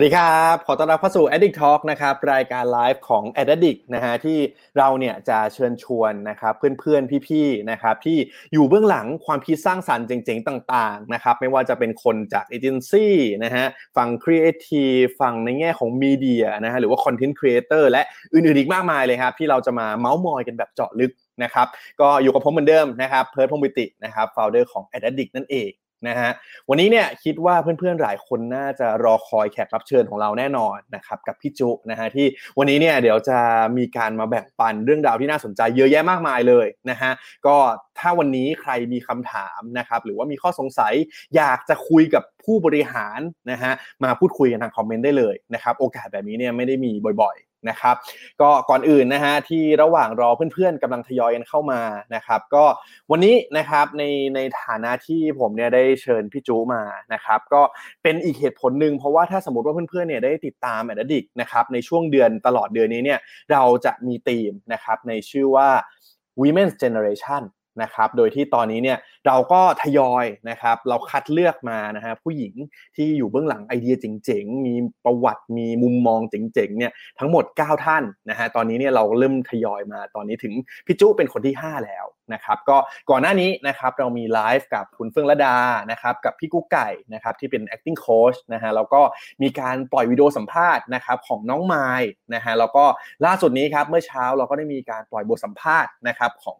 วัสดีครับ ขอต้อนรับเข้าสู่ Addict Talk นะครับ รายการไลฟ์ของ Addict นะฮะที่เราเนี่ยจะเชิญชวนนะครับเพื่อนๆ พี่ๆ นะครับที่อยู่เบื้องหลังความคิดสร้างสรรค์เจ๋งๆ ต่างๆ นะครับไม่ว่าจะเป็นคนจากเอเจนซี่นะฮะฝั่งครีเอทีฟฝั่งในแง่ของ media นะฮะหรือว่า content creator และอื่นๆ อีกมากมายเลยครับที่เราจะมาเมาส์มอยกันแบบเจาะลึกนะครับก็อยู่กับผมเหมือนเดิมนะครับเพิร์ดพงบิตินะครับโฟลเดอร์ของ Addict นั่นเอง นะฮะวันนี้เนี่ยคิดว่าเพื่อนๆหลายคนน่าจะรอคอยแขกรับเชิญของเราแน่นอนนะครับกับพี่จูนะฮะที่วันนี้เนี่ยเดี๋ยวจะมีการมาแบ่งปันเรื่องราวที่น่าสนใจเยอะแยะมากมายเลยนะฮะก็ถ้าวันนี้ใครมีคำถามนะครับหรือว่ามีข้อสงสัยอยากจะคุยกับผู้บริหารนะฮะมาพูดคุยกันทางคอมเมนต์ได้เลยนะครับโอกาสแบบนี้เนี่ยไม่ได้มีบ่อย นะครับก็ก่อนอื่นนะฮะที่ระหว่างรอเพื่อนๆกำลังทยอยกันเข้ามานะครับก็วันนี้นะครับในในฐานะที่ผมเนี่ยได้เชิญพี่จูมานะครับก็เป็นอีกเหตุผลหนึ่งเพราะว่าถ้าสมมติว่าเพื่อนๆเนี่ยได้ติดตามแอดดิกนะครับในช่วงเดือนตลอดเดือนนี้เนี่ยเราจะมีธีมนะครับในชื่อว่า Women's Generation นะครับโดยที่ตอนนี้เนี่ยเราก็ทยอยนะครับ เราคัดเลือกมานะฮะผู้หญิงที่อยู่เบื้องหลังไอเดียเจ๋งๆ มีประวัติมีมุมมองเจ๋งๆเนี่ยทั้งหมด 9 ท่านนะฮะตอนนี้เนี่ยเราเริ่มทยอยมาตอนนี้ถึงพี่จุเป็นคนที่ 5 แล้วนะครับก็ก่อนหน้านี้นะครับเรามีไลฟ์กับคุณเฟื่องระดานะครับกับพี่กุ๊กไก่นะครับที่เป็น acting coach นะฮะแล้วก็มีการปล่อยวิดีโอสัมภาษณ์นะครับของน้องไม้นะฮะแล้วก็ล่าสุดนี้ครับเมื่อเช้าเราก็ได้มีการปล่อยบทสัมภาษณ์นะครับของ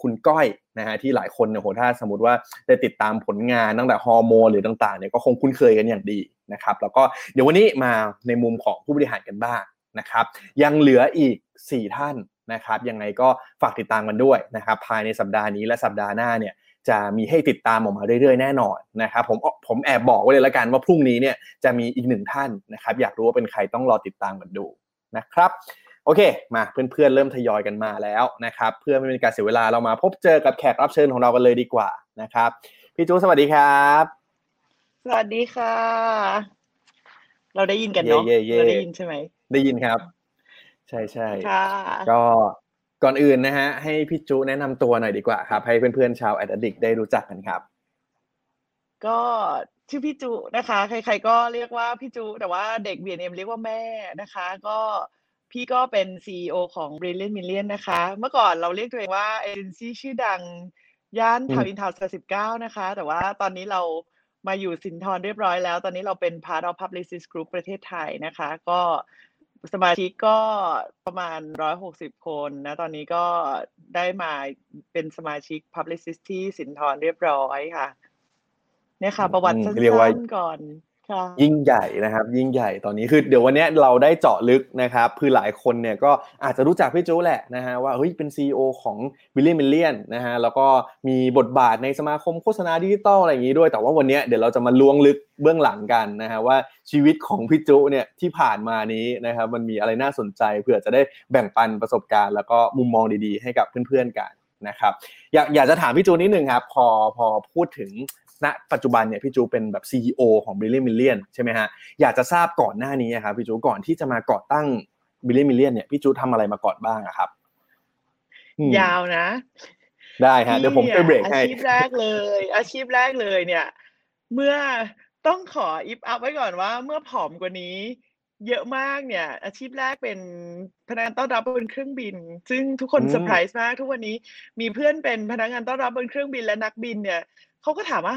คุณก้อย นะฮะที่หลายคนเนี่ยโหถ้าสมมติว่าได้ติดตามผลงานตั้งแต่ฮอร์โมนหรือต่างๆเนี่ยก็คงคุ้นเคยกันอย่างดีนะครับแล้วก็เดี๋ยววันนี้มาในมุมของผู้บริหารกันบ้างนะครับยังเหลืออีก 4 ท่านนะครับยังไงก็ฝากติดตามกันด้วยนะครับภายในสัปดาห์นี้และสัปดาห์หน้าเนี่ยจะมีให้ติดตามออกมาเรื่อยๆ แน่นอนนะครับผมผมแอบบอกไว้เลยละกันว่าพรุ่งนี้เนี่ยจะมีอีกหนึ่งท่านนะครับอยากรู้ว่าเป็นใครต้องรอติดตามกันดูนะครับ โอเค มาเพื่อนๆเริ่มทยอยกันมาแล้วนะครับเพื่อไม่เป็นการเสียเวลาเรามาพบเจอกับแขกรับเชิญของเรากันเลยดีกว่านะครับพี่จูสวัสดีครับ สวัสดีค่ะ เราได้ยินกันเนาะเราได้ยินใช่ไหมได้ยินครับ ใช่ใช่ค่ะก็ก่อนอื่นนะฮะให้พี่จูแนะนำตัวหน่อยดีกว่าครับ ให้เพื่อนๆชาวแอดดิกได้รู้จักกันครับ ก็ชื่อพี่จูนะคะ ใคร ๆ ก็เรียกว่าพี่จูแต่ว่าเด็ก B&M เรียกว่าแม่นะคะ ก็ พี่ก็เป็น CEO ของ Brilliant & Million นะคะ เมื่อก่อนเราเรียกตัวเองว่าเอเจนซี่ชื่อดัง ย่านทาวน์อินทาวน์สิบเก้านะคะ แต่ว่าตอนนี้เรามาอยู่สินธรเรียบร้อยแล้ว ตอนนี้เราเป็น part of Publicis Groupe ประเทศไทยนะคะ ก็สมาชิกก็ประมาณ 160 คนนะ ตอนนี้ก็ได้มาเป็นสมาชิก Publicist ที่สินทรเรียบร้อยค่ะ เนี่ยค่ะ ประวัติสั้เรียกว่านๆก่อนค่ะ ยิ่งใหญ่นะครับ ยิ่งใหญ่ตอนนี้คือเดี๋ยววันนี้เราได้เจาะลึกนะครับคือหลายคนเนี่ยก็อาจจะรู้จักพี่จูแหละนะฮะว่าเฮ้ยเป็น CEO ของ b i l l i o n Million นะฮะแล้วก็มีบทบาทในสมาคมโฆษณาดิจิตอลอะไรอย่างนี้ด้วย แต่ว่าวันนี้เดี๋ยวเราจะมาล้วงลึกเบื้องหลังกันนะฮะว่าชีวิตของพี่จูเนี่ยที่ผ่านมานี้นะครับมันมีอะไรน่าสนใจเผื่อจะได้แบ่งปันประสบการณ์ แล้วก็มุมมองดีๆ ให้กับเพื่อนๆกันนะครับอยากอยากจะถามพี่จูนิดหนึ่งครับพอพอพูดถึง ณปัจจุบันเนี่ยพี่จูเป็นแบบ CEO ของ b i l l i o n Million ใช่ไหมฮะอยากจะทราบก่อนหน้านี้ครับพี่จูก่อนที่จะมาก่อตั้ง b i l l i o n Million เนี่ยพี่จูทำอะไรมาก่อนบ้างอะครับอืมยาวนะ ได้ฮะเดี๋ยวผมจะเบรกอาให้ชีพแรกเลย อาชีพแรกเลยเนี่ย เมื่อต้องขออิฟอัพไว้ก่อนว่า เมื่อผอมกว่านี้เยอะมากเนี่ย อาชีพแรกเป็นพนักงานต้อนรับบนเครื่องบิน ซึ่งทุกคนอืมเซอร์ไพรส์มากทุกวันนี้มีเพื่อนเป็นพนักงานต้อนรับบนเครื่องบินและนักบินเนี่ย เขาก็ถามว่า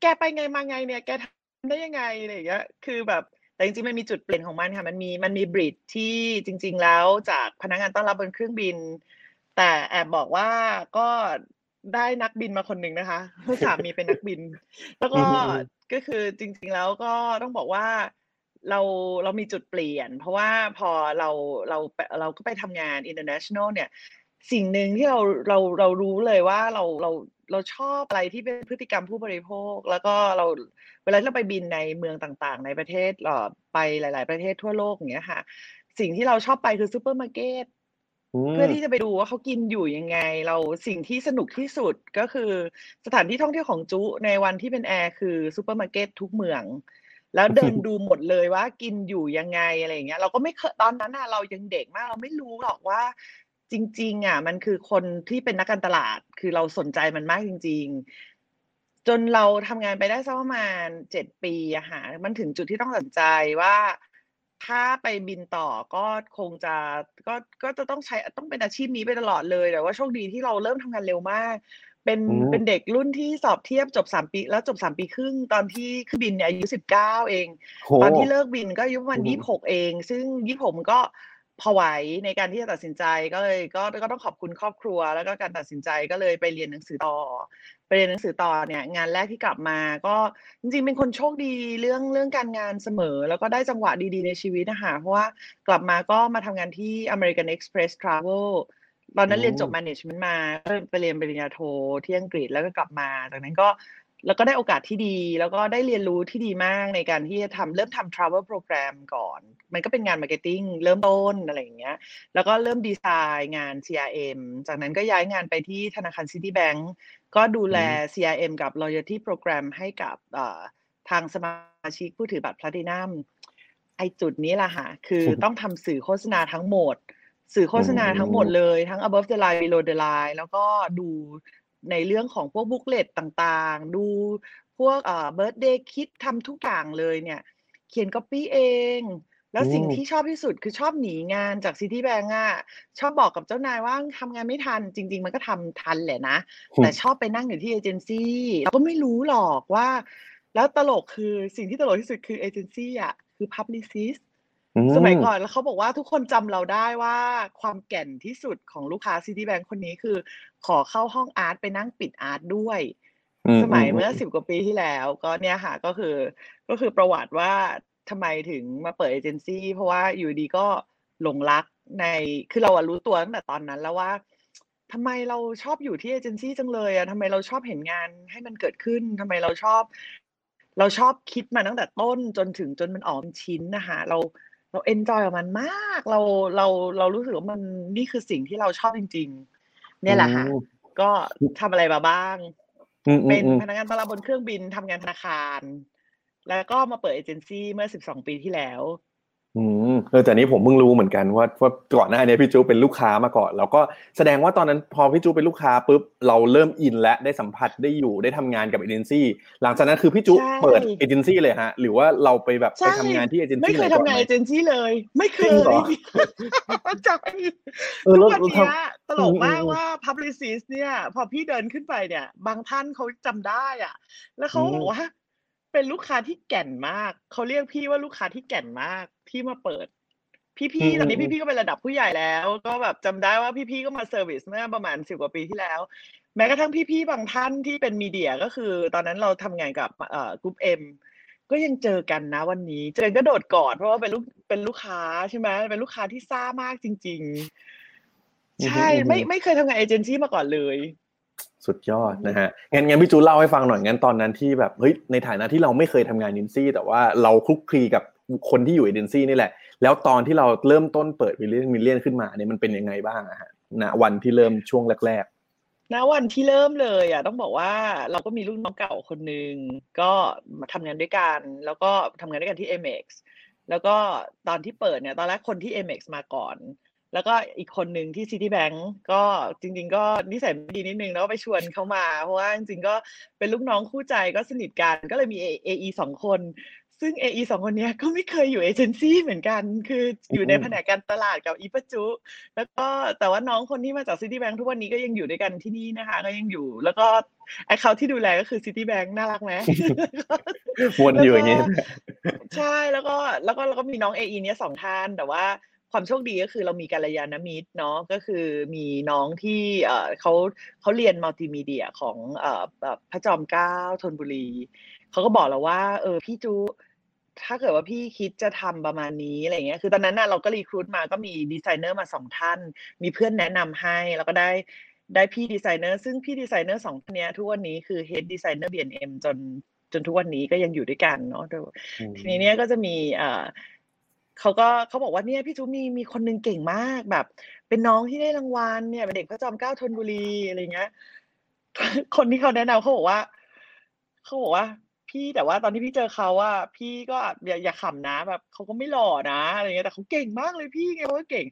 แกไปไงมาไงเนี่ย แกทำได้ยังไงอะไรอย่างเงี้ย คือแบบแต่จริงๆมันมีจุดเปลี่ยนของมันค่ะมันมีมันมีบริดที่จริง ๆ แล้วจากพนักงานต้อนรับบนเครื่องบิน แต่แอบบอกว่าก็ได้นักบินมาคนหนึ่งนะคะสามีเป็นนักบิน แล้วก็อืมก็คือจริง ๆแล้วก็ต้องบอกว่าเราเรามีจุดเปลี่ยน เพราะว่าพอเราเราไปเราก็ไปทำงาน international เนี่ย สิ่งหนึ่งที่เราเราเรารู้เลยว่าเราเราเราชอบอะไรที่เป็นพฤติกรรมผู้บริโภค แล้วก็เราเวลาที่เราไปบินในเมืองต่างๆ ในประเทศเอ่อไปหลาย ๆ ประเทศทั่วโลกอย่างเงี้ยค่ะ สิ่งที่เราชอบไปคือซูเปอร์มาร์เก็ตมเพื่อที่จะไปดูว่าเขากินอยู่ยังไง เราสิ่งที่สนุกที่สุดก็คือสถานที่ท่องเที่ยวของจูในวันที่เป็นแอร์คือซูเปอร์มาร์เก็ตทุกเมือง แล้วเดินดูหมดเลยว่ากินอยู่ยังไงอะไรอย่างเงี้ยเราก็ไม่เคยตอนนั้นน่ะเรายังเด็กมากเราไม่รู้หรอกว่า จริง ๆ อะ มันคือคนที่เป็นนักการตลาด คือเราสนใจมันมากจริง ๆ จนเราทำงานไปได้สักประมาณเจ็ดปีอะค่ะมันถึงจุดที่ต้องตัดสินใจว่าถ้าไปบินต่อก็คงจะก็ก็จะต้องใช้ต้องเป็นอาชีพนี้ไปตลอดเลยแต่ว่าโชคดีที่เราเริ่มทำงานเร็วมาก เป็นอืมเป็นเด็กรุ่นที่สอบเทียบจบสามปี แล้วจบสามปีครึ่งตอนที่ขึ้นบินเนี่ยอายุสิบเก้าเองโหตอนที่เลิกบินก็อายุประมาณอืมยี่สิบหกเอง ซึ่งยี่สิบหกมันก็ พอไหวในการที่จะตัดสินใจก็เลยก็ก็ต้องขอบคุณครอบครัว แล้วก็การตัดสินใจก็เลยไปเรียนหนังสือต่อไปเรียนหนังสือต่อเนี่ยงานแรกที่กลับมา ก็จริงๆเป็นคนโชคดีเรื่องเรื่องการงานเสมอ แล้วก็ได้จังหวะดีๆในชีวิตนะคะเพราะว่ากลับมาก็มาทำงานที่ American Express Travel ตอนนั้นเรียนจบ management มาก็ไปเรียนปริญญาโทที่อังกฤษแล้วก็กลับมา จากนั้นก็ แล้วก็ได้โอกาสที่ดี แล้วก็ได้เรียนรู้ที่ดีมากในการที่จะทำเริ่มทำ travel program ก่อน มันก็เป็นงาน marketing เริ่มต้นอะไรอย่างเงี้ย แล้วก็เริ่มดีไซน์งาน CRM จากนั้นก็ย้ายงานไปที่ธนาคาร Citibank ก็ดูแล CRM กับ loyalty program ให้กับเอ่อทางสมาชิกผู้ถือบัตร Platinum ไอจุดนี้แหละค่ะ คือต้องทำสื่อโฆษณาทั้งหมด สื่อโฆษณาทั้งหมดเลยทั้ง above the line below the line แล้วก็ดู ในเรื่องของพวกบุ๊กเลตต่างๆ ดูพวกเอ่อ birthday kit ทำทุกอย่างเลยเนี่ย เขียน copy เอง แล้วสิ่งอืมที่ชอบที่สุดคือชอบหนีงานจาก Citibank อะชอบบอกกับเจ้านายว่าทำงานไม่ทัน จริง ๆ มันก็ทำทันแหละนะ แต่ชอบไปนั่งอยู่ที่เอเจนซี่เราก็ไม่รู้หรอกว่า แล้วตลกคือสิ่งที่ตลกที่สุดคือเอเจนซี่อะคือ publicist ส มัยก่อนแล้วเขาบอกว่าทุกคนจำเราได้ว่าความแก่นที่สุดของลูกค้า Citibank คนนี้คือ ขอเข้าห้องอาร์ตไปนั่งปิดอาร์ตด้วย สมัยเมื่อสิบกว่าปีที่แล้ว ก็เนี่ยค่ะก็คือก็คือประวัติว่าทำไมถึงมาเปิดเอเจนซี่เพราะว่าอยู่ดีก็หลงรักในคือเราอะรู้ตัวตั้งแต่ตอนนั้นแล้วว่าทำไมเราชอบอยู่ที่เอเจนซี่จังเลยอะทำไมเราชอบเห็นงานให้มันเกิดขึ้นทำไมเราชอบ เราชอบคิดมาตั้งแต่ต้นจนถึงจนมันออกเป็นชิ้นนะคะเรา เรา enjoy กับมันมาก เราเราเรารู้สึกว่ามันนี่คือสิ่งที่เราชอบจริง ๆ เนี่ยแหละค่ะอืมก็ทำอะไรมาบ้างอืมอืมเป็นอืมพนักงานต้อนรับบนเครื่องบินทำงานธนาคาร แล้วก็มาเปิดเอเจนซี่เมื่อ12ปีที่แล้ว อืมเออแต่นี้ผมเพิ่งรู้เหมือนกันว่าว่าก่อนหน้านี้พี่จูเป็นลูกค้ามาก่อน แล้วก็แสดงว่าตอนนั้นพอพี่จูเป็นลูกค้าปุ๊บเราเริ่มอินและได้สัมผัสได้อยู่ได้ทำงานกับเอเจนซี่หลังจากนั้นคือพี่จูใช่เปิดเอเจนซี่เลยฮะ หรือว่าเราไปแบบใช่ไปทำงานที่เอเจนไม่ซี่เคยไหนก่อนทำงานไหมเอเจนซี่เลย ไม่เคจริยงเหรอใช่เออทุแล้กววันเราเนี้ทยตลกมากอืมอืมว่า publicist เนี่ย พอพี่เดินขึ้นไปเนี่ย บางท่านเขาจำได้อะ แล้วเขาอืมบอกว่า เป็นลูกค้าที่แก่นมาก เขาเรียกพี่ว่าลูกค้าที่แก่นมากที่มาเปิด พี่ๆตอนนี้พี่ๆก็เป็นระดับผู้ใหญ่แล้ว ก็แบบจำได้ว่าพี่ๆก็มา service เมื่อประมาณสิบกว่าปีที่แล้ว แม้กระทั่งพี่ๆบางท่านที่เป็น media ก็คือ ตอนนั้นเราทำงานกับเอ่อ GroupM ก็ยังเจอกันนะวันนี้ เจอกันก็โดดกอดเพราะว่าเป็นลูกเป็นลูกค้าใช่ไหมเป็นลูกค้าที่ซ่ามากจริง ๆ ใช่อือฮึไม่ไม่เคยทำงานเอเจนซี่มาก่อนเลย สุดยอดนะฮะงั้นงั้นพี่จูเล่าให้ฟังหน่อยงั้นตอนนั้นที่แบบเฮ้ยในฐานะที่เราไม่เคยทำงานเอเจนซี่แต่ว่าเราคลุกคลีกับคนที่อยู่เอเจนซี่นี่แหละ แล้วตอนที่เราเริ่มต้นเปิด Brilliant & Million ขึ้นมาเนี่ยมันเป็นยังไงบ้างอะฮะณวันที่เริ่มช่วงแรกณวันที่เริ่มเลยอะต้องบอกว่าเราก็มีลูกน้องเก่าคนหนึ่งก็มาทำงานด้วยกันแล้วก็ทำงานด้วยกันที่ Amex แล้วก็ตอนที่เปิดเนี่ยตอนแรกคนที่ Amex มาก่อน แล้วก็อีกคนหนึ่งที่ Citibank ก็จริง ๆ ก็นิสัยไม่ดีนิดนึงแล้วก็ไปชวนเขามา เพราะว่าจริงๆก็เป็นลูกน้องคู่ใจก็สนิทกันก็เลยมี AE สองคน ซึ่ง AE สองคนเนี้ยก็ไม่เคยอยู่เอเจนซี่เหมือนกัน คืออยู่ในอืมแผนกการตลาดกับอีปะจุ แล้วก็แต่ว่าน้องคนที่มาจาก Citibank ทุกวันนี้ก็ยังอยู่ด้วยกันที่นี่นะคะก็ยังอยู่ แล้วก็แอคเคาท์ที่ดูแลก็คือ Citibank น่ารักไหมๆวนอยู่อย่างนี้ ใช่แล้วก็แล้วก็แล้วก็มีน้อง AE เนี้ยสองท่านแต่ว่า ความโชคดีก็คือเรามีกัลยาณมิตรเนาะก็คือมีน้องที่เอ่อเขาเขาเรียนมัลติมีเดียของเอ่อแบบพระจอมเกล้าธนบุรีเขาก็บอกเราว่า เออพี่จูถ้าเกิดว่าพี่คิดจะทำประมาณนี้อะไรเงี้ย คือตอนนั้นน่ะเราก็ recruit มาก็มีดีไซเนอร์มาสองท่าน มีเพื่อนแนะนำให้ แล้วก็ได้ได้พี่ดีไซเนอร์ซึ่งพี่ดีไซเนอร์สองท่านเนี้ยทุกวันนี้คือ Head Designer B&M จนจนทุกวันนี้ก็ยังอยู่ด้วยกันเนาะทีนี้เนี่ยก็จะมีเอ่อ เขาก็เขาบอกว่าเนี่ยพี่จูมีมีคนหนึงเก่งมากแบบไปเป็นน้องที่ได้รางวัลเนี่ยเป็นเด็กพระจอมเกล้าธนบุรีอะไรเงี้ย คนที่เขาแนะนำเขาบอกว่าเขาบอกว่า พี่แต่ว่าตอนที่พี่เจอเขาอะพี่ก็อย่าอย่าขำนะแบบเขาก็ไม่หล่อนะอะไรเงี้ยแต่เขาเก่งมากเลยพี่ไงเขาก็เก่ง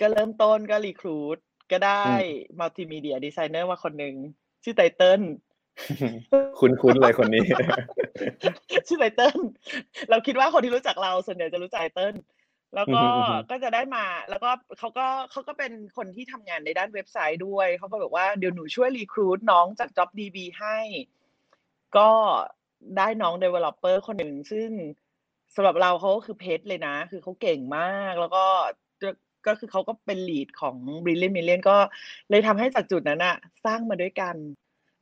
ก็เริ่มต้นก็รีครูดก็ได้มัลติมีเดียดีไซเนอร์มาคนหนึ่งชื่อไตเติ้ล คุ้นๆเลยคนนี้ชื่อไตเติ้ลเราคิดว่าคนที่รู้จักเราส่วนใหญ่จะรู้จักไตเติ้ลแล้วก็อือฮึอือฮึก็จะได้มา แล้วก็เขาก็เขาก็เป็นคนที่ทำงานในด้านเว็บไซต์ด้วยเขาก็บอกว่าเดี๋ยวหนูช่วยรีครูดน้องจาก JobDB ให้ ก็ได้น้อง developer คนหนึ่งซึ่งสำหรับเราเขาก็คือเพชรเลยนะ คือเขาเก่งมากแล้วก็ก็ก็คือเขาก็เป็นลีดของ Brilliant Million ก็เลยทำให้จากจุดนั้นอะสร้างมาด้วยกัน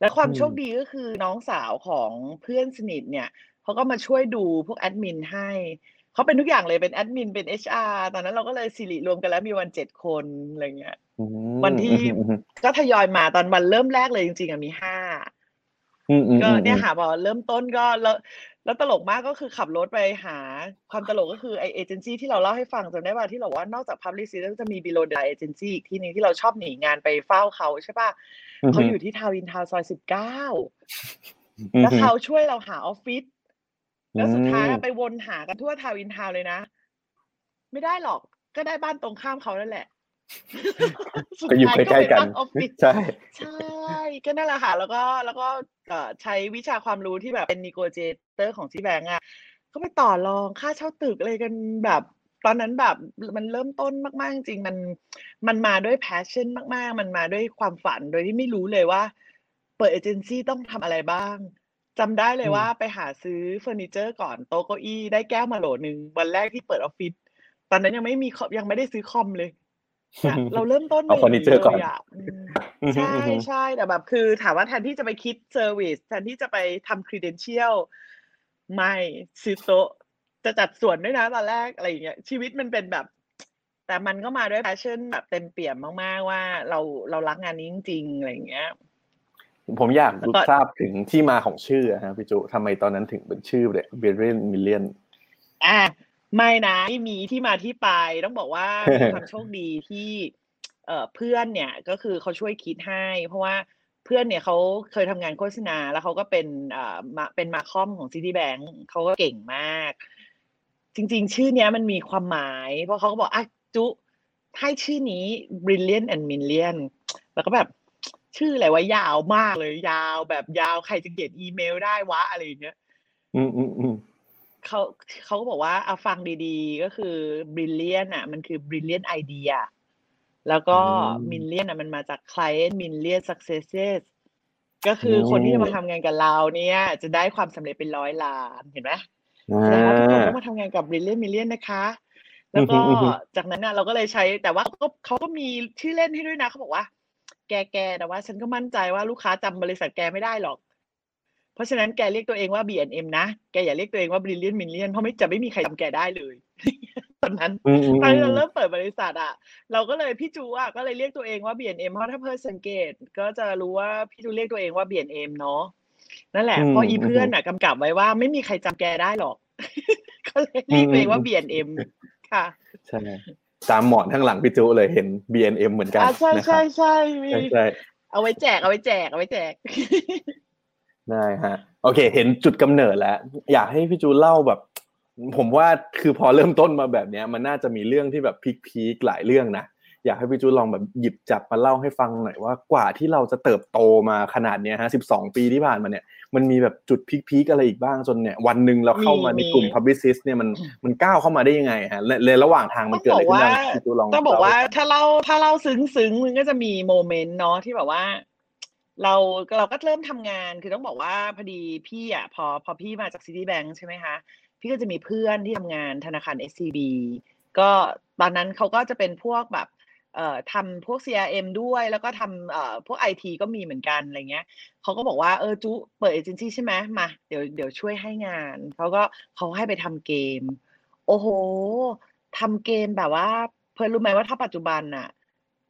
และความอืมโชคดีก็คือน้องสาวของเพื่อนสนิทเนี่ยเขาก็มาช่วยดูพวกแอดมินให้เขาเป็นทุกอย่างเลยเป็นแอดมินเป็น HR ตอนนั้นเราก็เลยสิริรวมกันแล้วมีวันเจ็ดคนอะไรเงี้ยอืมวันที่อืมก็ทยอยมาตอนวันเริ่มแรกเลยจริงๆอะมีห้า อืมอืมก็อืมเนี่ยค่ะพอเริ่มต้นก็แล้วแล้วตลกมากก็คือขับรถไปหาความตลกก็คือไอเอเจนซี่ที่เราเล่าให้ฟังจำได้ป่ะที่เราว่านอกจาก Publicist ก็จะมี Below the Line Agency อีกที่หนึงที่เราชอบหนีงานไปเฝ้าเขาใช่ป่ะเขาอยู่ที่ Town in Town ซอยสิบเก้าแล้วเขาช่วยเราหาออฟฟิศแล้วสุดท้ายอะไปวนหากันทั่ว Town in Town เลยนะ ไม่ได้หรอกก็ได้บ้านตรงข้ามเขานั่นแหละสุด ก็อยู่ใกล้ๆกันไปตั้งออฟฟิศใช่ ใช่ก็นั่นแหละค่ะแล้วก็แล้วก็เอ่อใช้วิชาความรู้ที่แบบเป็น negotiator ของที่แบงก์อะก็ไปต่อรองค่าเช่าตึกอะไรกันแบบตอนนั้นแบบมันเริ่มต้นมากๆ จริงๆมันมันมาด้วย passion มาก ๆ มันมาด้วยความฝันโดยที่ไม่รู้เลยว่า เปิดเอเจนซี่ต้องทำอะไรบ้างจำได้เลยอืมว่าไปหาซื้อเฟอร์นิเจอร์ก่อนโต๊ะเก้าอี้ได้แก้วมาโหลหนึ่งวันแรกที่เปิดออฟฟิศตอนนั้นยังไม่มีคอมยังไม่ได้ซื้อคอมเลยอะ เราเริ่มต้นเอาเฟอร์นิเจอร์ก่อนเลยอะอืมอืมใช่อืมอืมใช่แต่แบบ คือถามว่าแทนที่จะไปคิด service แทนที่จะไปทำ credential ไม่ซื้อโต๊ะจะจัดส่วนด้วยนะตอนแรกอะไรอย่างเงี้ยชีวิตมันเป็นแบบ แต่มันก็มาด้วย passion แบบเต็มเปี่ยมมากๆว่าเราเรารักงานนี้จริงๆอะไรอย่างเงี้ยผมอยากแล้วก็ทราบถึงที่มาของชื่ออะฮะพี่จุทำไมตอนนั้นถึงเป็นชื่อเลย Brilliant & Millionอะ ไม่นะไม่มีที่มาที่ไปต้องบอกว่ามีความโชคดีที่เอ่อเพื่อนเนี่ยก็คือเขาช่วยคิดให้ เพราะว่าเพื่อนเนี่ยเขาเคยทำงานโฆษณา แล้วเขาก็เป็นเอ่อมาเป็นมาคอมของ Citibank เขาก็เก่งมาก จริง ๆ ชื่อเนี้ยมันมีความหมาย เพราะเขาก็บอกอะจุให้ชื่อนี้ brilliant and million แล้วก็แบบชื่ออะไรวะยาวมากเลย ยาวแบบยาวใครจะเขียนอีเมลได้วะอะไรอย่างเงี้ย อืมอืมอืม เขาเขาก็บอกว่าเอาฟังดีๆ ก็คือ brilliant อะ มันคือ brilliant idea แล้วก็ million อะมันมาจาก client million successes ก็คือคนที่จะมาทำงานกับเราเนี่ย จะได้ความสำเร็จเป็นร้อยล้านเห็นไหมอ่แสดงว่าทุกคนาต้องมาทำงานกับ brilliant million นะคะแล้วก็อือฮึอือฮึจากนั้นน่ะเราก็เลยใช้แต่ว่าเขาก็เขาก็มีชื่อเล่นให้ด้วยนะเขาบอกว่า แกแกแต่ว่า ฉันก็มั่นใจว่าลูกค้าจำบริษัทแกไม่ได้หรอก เพราะฉะนั้นแกเรียกตัวเองว่า B&M นะ แกอย่าเรียกตัวเองว่า Brilliant Million เพราะไม่จะไม่มีใครจำแกได้เลยตอนนั้นอืมอืมตอนที่อืเรามเริ่มเปิดบริษัทอะเราก็เลยพี่จูอะก็เลยเรียกตัวเองว่า B&M เพราะถ้าเพิ่มสังเกต ก็จะรู้ว่าพี่จูเรียกตัวเองว่า B&M เนาะนั่นแหละอืมเพราะอีอืมเพื่อนอะกำกับไว้ว่าไม่มีใครจำแกได้หรอก ก็เลยเรียกตัวเองว่า B&M ค่ะใช่ตามหมอนข้างหลังพี่จุเลยเห็น BNM เหมือนกันอ่าใช่นะครัใช่บใช่มีใช่ใช่เอาไว้แจกเอาไว้แจกเอาไว้แจก ได้ฮะโอเค เห็นจุดกำเนิดแล้ว อยากให้พี่จูเล่าแบบ ผมว่าคือพอเริ่มต้นมาแบบเนี้ย มันน่าจะมีเรื่องที่แบบพีคๆหลายเรื่องนะอยากให้พี่จูลองแบบหยิบจับมาเล่าให้ฟังหน่อยว่ากว่าที่เราจะเติบโตมาขนาดเนี้ยฮะสิบสองปีที่ผ่านมาเนี่ยมันมีแบบจุดพีคๆอะไรอีกบ้างจนเนี่ย วันหนึ่งเราเข้ามาในกลุ่มมี Publicist เนี่ยมันมันก้าวเข้ามาได้ยังไงฮะและและระหว่างทางมันเกิดอะไรขึ้นบ้างพี่จูลองต้องบอกเล่ว่าถ้าเล่าถ้าเล่าซึ้งซึ้งมันก็จะมีโมเมนต์เนาะที่แบบว่า เราเราก็เริ่มทำงานคือต้องบอกว่าพอดีพี่อะพอพอพี่มาจาก Citibank ใช่ไหมคะพี่ก็จะมีเพื่อนที่ทำงานธนาคาร SCB ก็ตอนนั้นเขาก็จะเป็นพวกแบบเอ่อทำพวก CRM ด้วยแล้วก็ทำเอ่อพวก IT ก็มีเหมือนกันอะไรเงี้ยเขาก็บอกว่าเออจุเปิดเอเจนซี่ใช่ไหมมาเดี๋ยวเดี๋ยวช่วยให้งานเขาก็เขาให้ไปทำเกม โอ้โหทำเกมแบบว่า เพื่อนรู้ไหมว่าถ้าปัจจุบันน่ะ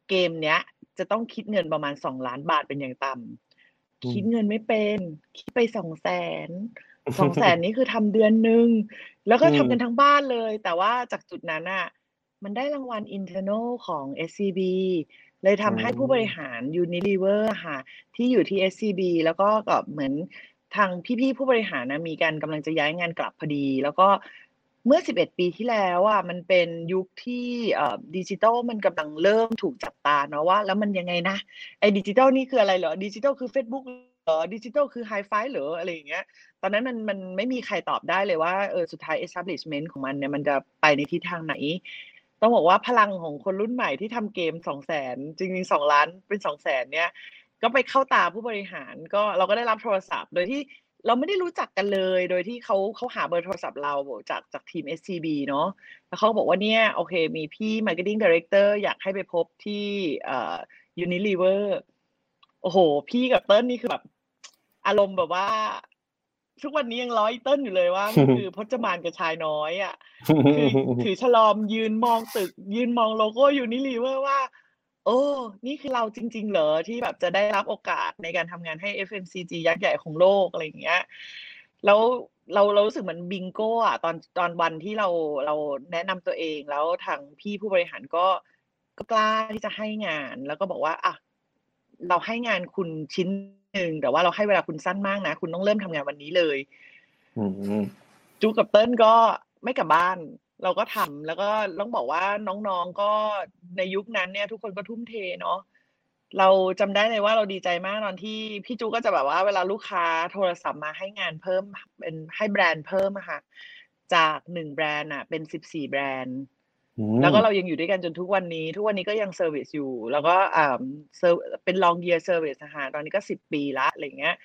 เกมเนี้ย จะต้องคิดเงินประมาณสองล้านบาทเป็นอย่างต่ำคิดเงินไม่เป็น คิดไปสองแสนสองแสนนี้คือทำเดือนหนึ่งแล้วก็ทำกันทั้งบ้านเลย แต่ว่าจากจุดนั้นน่ะมันได้รางวัล internal ของ SCB เลยทำให้ผู้บริหาร Unilever อะค่ะ ที่อยู่ที่ SCB แล้วก็กับเหมือนทางพี่ๆผู้บริหารนะมีการกำลังจะย้ายงานกลับพอดี แล้วก็ เมื่อ 11 ปีที่แล้วอะมันเป็นยุคที่ดิจิทัลมันกำลังเริ่มถูกจับตาเนาะว่า แล้วมันยังไงนะไอ้ดิจิทัลนี่คืออะไรเหรอดิจิทัลคือ Facebook เหรอดิจิทัลคือไฮไฟเหรออะไรอย่างเงี้ยตอนนั้นมันมันไม่มีใครตอบได้เลยว่าเออสุดท้าย establishment ของมันเนี่ยมันจะไปในทิศทางไหน ต้องบอกว่าพลังของคนรุ่นใหม่ที่ทำเกมสองแสนจริงๆสองล้านเป็นสองแสนเนี่ยก็ไปเข้าตาผู้บริหารก็เราก็ได้รับโทรศัพท์ โดยที่ เราไม่ได้รู้จักกันเลย โดยที่เขาเขาหาเบอร์โทรศัพท์เราจากจากทีม SCB เนาะแล้วเขาบอกว่าเนี่ยโอเค มีพี่ Marketing Director อยากให้ไปพบที่เอ่อ Unilever โอ้โห พี่กับเติ้ลนี่คือแบบ อารมณ์แบบว่า ทุกวันนี้ยังล้อเติ้ลอยู่เลยว่าคือพจมานกับชายน้อยอะคือถือชะลอมยืนมองตึก ยืนมองโลโก้ Unilever ว่า โอ้นี่คือเราจริง ๆ เหรอที่แบบจะได้รับโอกาสในการทำงานให้ FMCG ยักษ์ใหญ่ของโลกอะไรอย่างเงี้ย แล้วเราเรารู้สึกเหมือนบิงโก้อะตอนตอนวันที่เราเราแนะนำตัวเองแล้วทางพี่ผู้บริหารก็ก็กล้าที่จะให้งาน แล้วก็บอกว่าอะเราให้งานคุณชิ้นหนึ่งแต่ว่าเราให้เวลาคุณสั้นมากนะ คุณต้องเริ่มทำงานวันนี้เลยอืมจูกับเติ้ลก็ไม่กลับบ้าน เราก็ทำแล้วก็ต้องบอกว่าน้องๆก็ในยุคนั้นเนี่ย ทุกคนก็ทุ่มเทเนาะเราจำได้เลยว่าเราดีใจมากตอนที่พี่จูก็จะแบบว่าเวลาลูกค้าโทรศัพท์มาให้งานเพิ่มเป็นให้แบรนด์เพิ่มอะค่ะ จากหนึ่งแบรนด์อะเป็นสิบสี่แบรนด์ แล้วก็เรายังอยู่ด้วยกันจนทุกวันนี้ ทุกวันนี้ก็ยัง service อยู่ แล้วก็อ่าเซอร์เป็น long year service นะคะตอนนี้ก็สิบปีละอะไรเงี้ย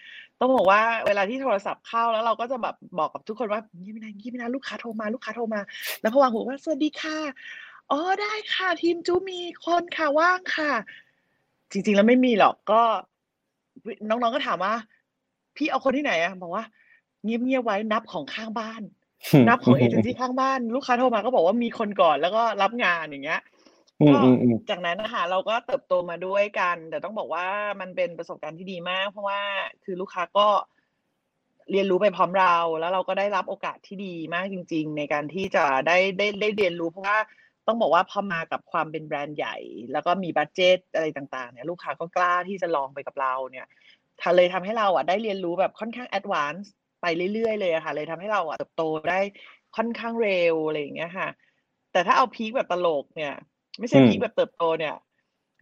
ต้องบอกว่าเวลาที่โทรศัพท์เข้าแล้วเราก็จะแบบบอกกับทุกคนว่ายี่ไม่นานยี่ไม่นานลูกค้าโทรมาลูกค้าโทรมา แล้วพอวางหูว่าสวัสดีค่ะ อ๋อได้ค่ะ ทีมจูมีคนค่ะว่างค่ะ จริงๆแล้วไม่มีหรอกก็น้องๆก็ถามว่า พี่เอาคนที่ไหนอะบอกว่าเงียบๆไว้นับของข้างบ้าน นับของเอเจนซี่ข้างบ้านลูกค้าโทรมาก็บอกว่ามีคนก่อนแล้วก็รับงานอย่างเงี้ยอืมก็อืมอืมจากนั้นนะคะเราก็เติบโตมาด้วยกัน แต่ต้องบอกว่ามันเป็นประสบการณ์ที่ดีมาก เพราะว่าคือลูกค้าก็เรียนรู้ไปพร้อมเรา แล้วเราก็ได้รับโอกาสที่ดีมากจริง ๆ ในการที่จะได้ได้ได้เรียนรู้เพราะว่าต้องบอกว่าพอมากับความเป็นแบรนด์ใหญ่ แล้วก็มี budget อะไรต่างๆเนี่ยลูกค้าก็กล้าที่จะลองไปกับเราเนี่ยทาเลยทำให้เราอะได้เรียนรู้แบบค่อนข้าง advance ไปเรื่อยๆเลยอะค่ะ เลยทำให้เราอะเติบโตได้ค่อนข้างเร็วอะไรอย่างเงี้ยค่ะ แต่ถ้าเอา peak แบบตลกเนี่ย ไม่ใช่อืม peak แบบเติบโตเนี่ย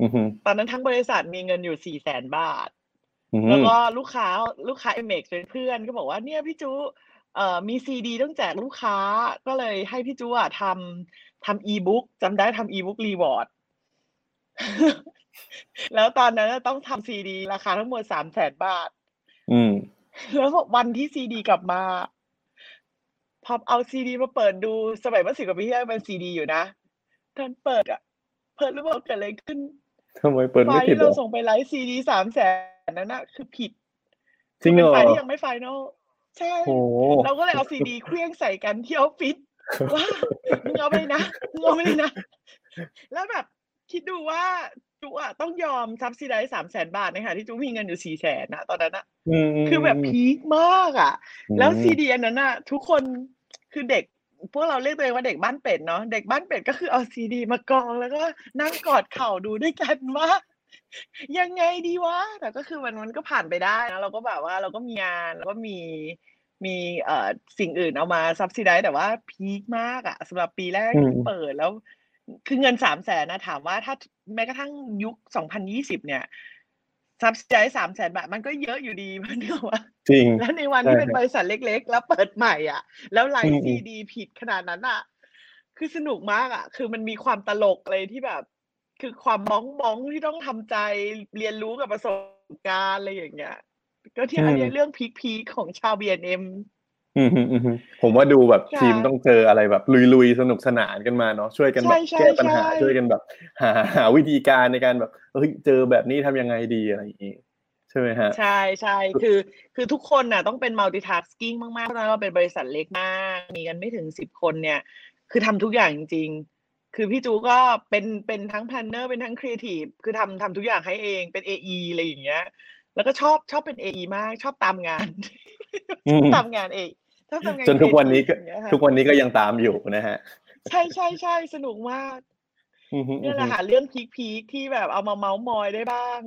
อืมตอนนั้นทั้งบริษัทมีเงินอยู่สี่แสนบาทอืมแล้วก็ลูกค้าลูกค้าเอเมกเป็นเพื่อนก็บอกว่าเนี่ยพี่จูเอ่อมีซีดีต้องแจกลูกค้าก็เลยให้พี่จูอะทำทำอีบุ๊กจำได้ทำ e-book reward แล้วตอนนั้นน่ะต้องทำซีดี ราคาทั้งหมดสามแสนบาท อืม แล้ววันที่ซีดีกลับมาพอเอาซีดีมาเปิดดูสมัยเมื่อสิบกว่าปีที่แล้วเป็นซีดีอยู่นะตอนเปิดอะเปิดรู้ว่าเกิดอะไรขึ้นทำไมเปิดไฟล์ไม่ติดที่เราส่งไป write ซีดีสามแสนนั้นน่ะคือผิดจริงเหรอเป็นไฟล์ที่ยังไม่ final ใช่โอ้เราก็เลยเอาซีดีเขวี้ยงใส่กันที่ออฟฟิศว่ามึงเอาไปเลยนะมึงเอาไปเลยนะ แล้วแบบคิดดูว่า จูอะต้องยอม subsidize สามแสนบาทนะคะที่จูมีเงินอยู่สี่แสนนะตอนนั้นอะอืมมคือแบบ peak มากอะอืมแล้วซีดีอันนั้นน่ะทุกคนคือเด็กพวกเราเรียกตัวเองว่าเด็กบ้านเป็ดเนาะเด็กบ้านเป็ดก็คือเอาซีดี มากองแล้วก็นั่งกอดเข่าดูด้วยกันว่ายังไงดีวะแต่ก็คือมันมันก็ผ่านไปได้นะเราก็แบบว่าเราก็มีงานแล้วก็มีมีเอ่อสิ่งอื่นเอามาซับซิได้แต่ว่าพีคมากอะสำหรับปีแรกอืมที่เปิดแล้ว คือเงินสามแสนนะถามว่าถ้าแม้กระทั่งยุคสองพันยี่สิบเนี่ยซับซิได้สามแสนบาทมันก็เยอะอยู่ดีมันเนกว่าจริง แล้วในวันใช่ที่เป็นครับบริษัทเล็ก ๆ แล้วเปิดใหม่อะ แล้วไลอืฟ์มอืซีมดีผิดขนาดนั้นอะ คือสนุกมากอะ คือมันมีความตลกเลยที่แบบ คือความม้องมองที่ต้องทำใจเรียนรู้กับประสบการณ์อะไรอย่างเงี้ย ก็ที่อือันมเนี้ยเรื่องพีคๆของชาว B&M อืมอืมอืม ผมว่าดูแบบค่ะทีมต้องเจออะไรแบบลุยๆสนุกสนานกันมาเนาะช่วยกันแบใช่บใช่แก้ปัญหาใช่ช่วยกันแบบ หาหาวิธีการในการแบบเฮ้ยเจอแบบนี้ทำยังไงดีอะไรอย่างงี้ใช่ไหมฮะใช่ใช่คือคือทุกคนน่ะต้องเป็น multitasking มากๆเพราะฉะนั้นเราเป็นบริษัทเล็กมากมีกันไม่ถึงสิบคนเนี่ย คือทำทุกอย่างจริง ๆ คือพี่จูก็เป็นเป็นทั้ง planner เป็นทั้ง creative คือทำทำทุกอย่างให้เองเป็น AE อะไรอย่างเงี้ย แล้วก็ชอบชอบเป็น AE มากชอบตามงานอืมตามงานเอง ชอบทำงานจนทุกวันนี้ก็ creative อย่างเงี้ยค่ะทุกวันนี้ก็ยังตามอยู่นะฮะ ใช่ใช่ใช่สนุกมากอือฮึเนี่ยแหละอือฮึค่ะเรื่อง peak ๆที่แบบเอามาเมาส์มอยได้บ้าง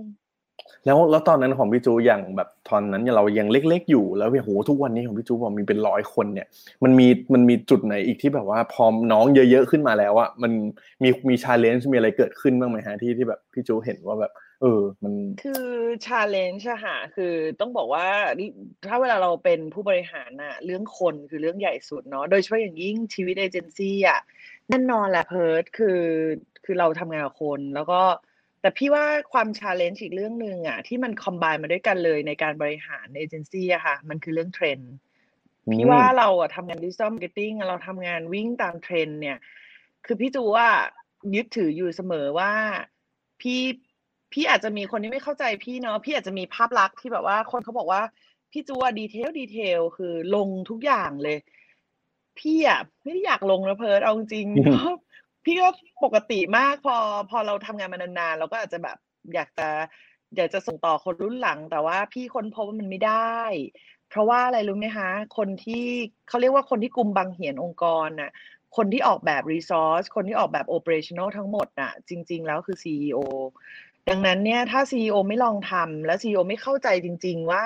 แล้วแล้วตอนนั้นของพี่จูอย่างแบบตอนนั้นเรายังเล็ก ๆ อยู่แล้วโหทุกวันนี้ของพี่จูบอกมีเป็นร้อยคนเนี่ย มันมีมันมีจุดไหนอีกที่แบบว่าพอน้องเยอะๆขึ้นมาแล้วอะมันมีมี challenge มีอะไรเกิดขึ้นบ้างไหมฮะที่ที่แบบพี่จูเห็นว่าแบบ เออ มัน คือ challenge อะค่ะ คือต้องบอกว่านี่ถ้าเวลาเราเป็นผู้บริหารน่ะ เรื่องคนคือเรื่องใหญ่สุดเนาะ โดยเฉพาะอย่างยิ่งชีวิตเอเจนซี่อะแน่นอนแหละเพิร์ดคือคือเราทำงานกับคนแล้วก็ แต่พี่ว่าความ challenge อีกเรื่องหนึ่งอะที่มัน combine มาด้วยกันเลยในการบริหารเอเจนซี่อะค่ะ มันคือเรื่องเทรนด์พี่ว่าเราอะทำงาน digital marketing เราทำงานวิ่งตามเทรนด์เนี่ย คือพี่จูว่ายึดถืออยู่เสมอว่าพี่ พี่อาจจะมีคนที่ไม่เข้าใจพี่เนาะพี่อาจจะมีภาพลักษณ์ที่แบบว่า คนเขาบอกว่าพี่จูว่า detail detail คือลงทุกอย่างเลย พี่อะไม่ได้อยากลงนะเพิร์ดเอาจริงอืมๆพี่ก็ปกติมากพอพอเราทำงานมานานๆเราก็อาจจะแบบ อยากจะอยากจะส่งต่อคนรุ่นหลัง แต่ว่าพี่ค้นพบว่ามันไม่ได้ เพราะว่าอะไรรู้ไหมคะ คนที่เขาเรียกว่าคนที่กลุ่มบังเหียนองค์กรน่ะ คนที่ออกแบบ resource คนที่ออกแบบ operational ทั้งหมดน่ะ จริง ๆ แล้วคือ CEO ดังนั้นเนี่ยถ้า CEO ไม่ลองทำและ CEO ไม่เข้าใจจริง ๆ ว่า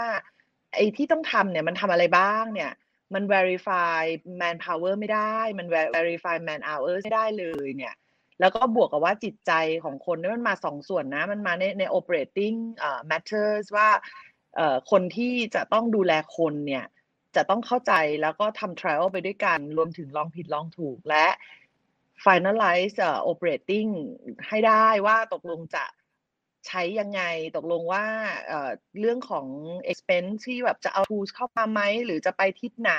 ไอ้ที่ต้องทำเนี่ยมันทำอะไรบ้างเนี่ย มัน verify manpower ไม่ได้ มัน verify man hours ไม่ได้เลยเนี่ย แล้วก็บวกกับว่าจิตใจของคนนี่มันมาสองส่วนนะ มันมาในใน operating เอ่อ matters ว่าเอ่อคนที่จะต้องดูแลคนเนี่ย จะต้องเข้าใจแล้วก็ทำ trial ไปด้วยกัน รวมถึงลองผิดลองถูกและ finalize เอ่อ operating ให้ได้ว่าตกลงจะ ใช้ยังไงตกลงว่าเอ่อเรื่องของ expense ที่แบบจะเอา tools เข้ามาไหมหรือจะไปทิศไหน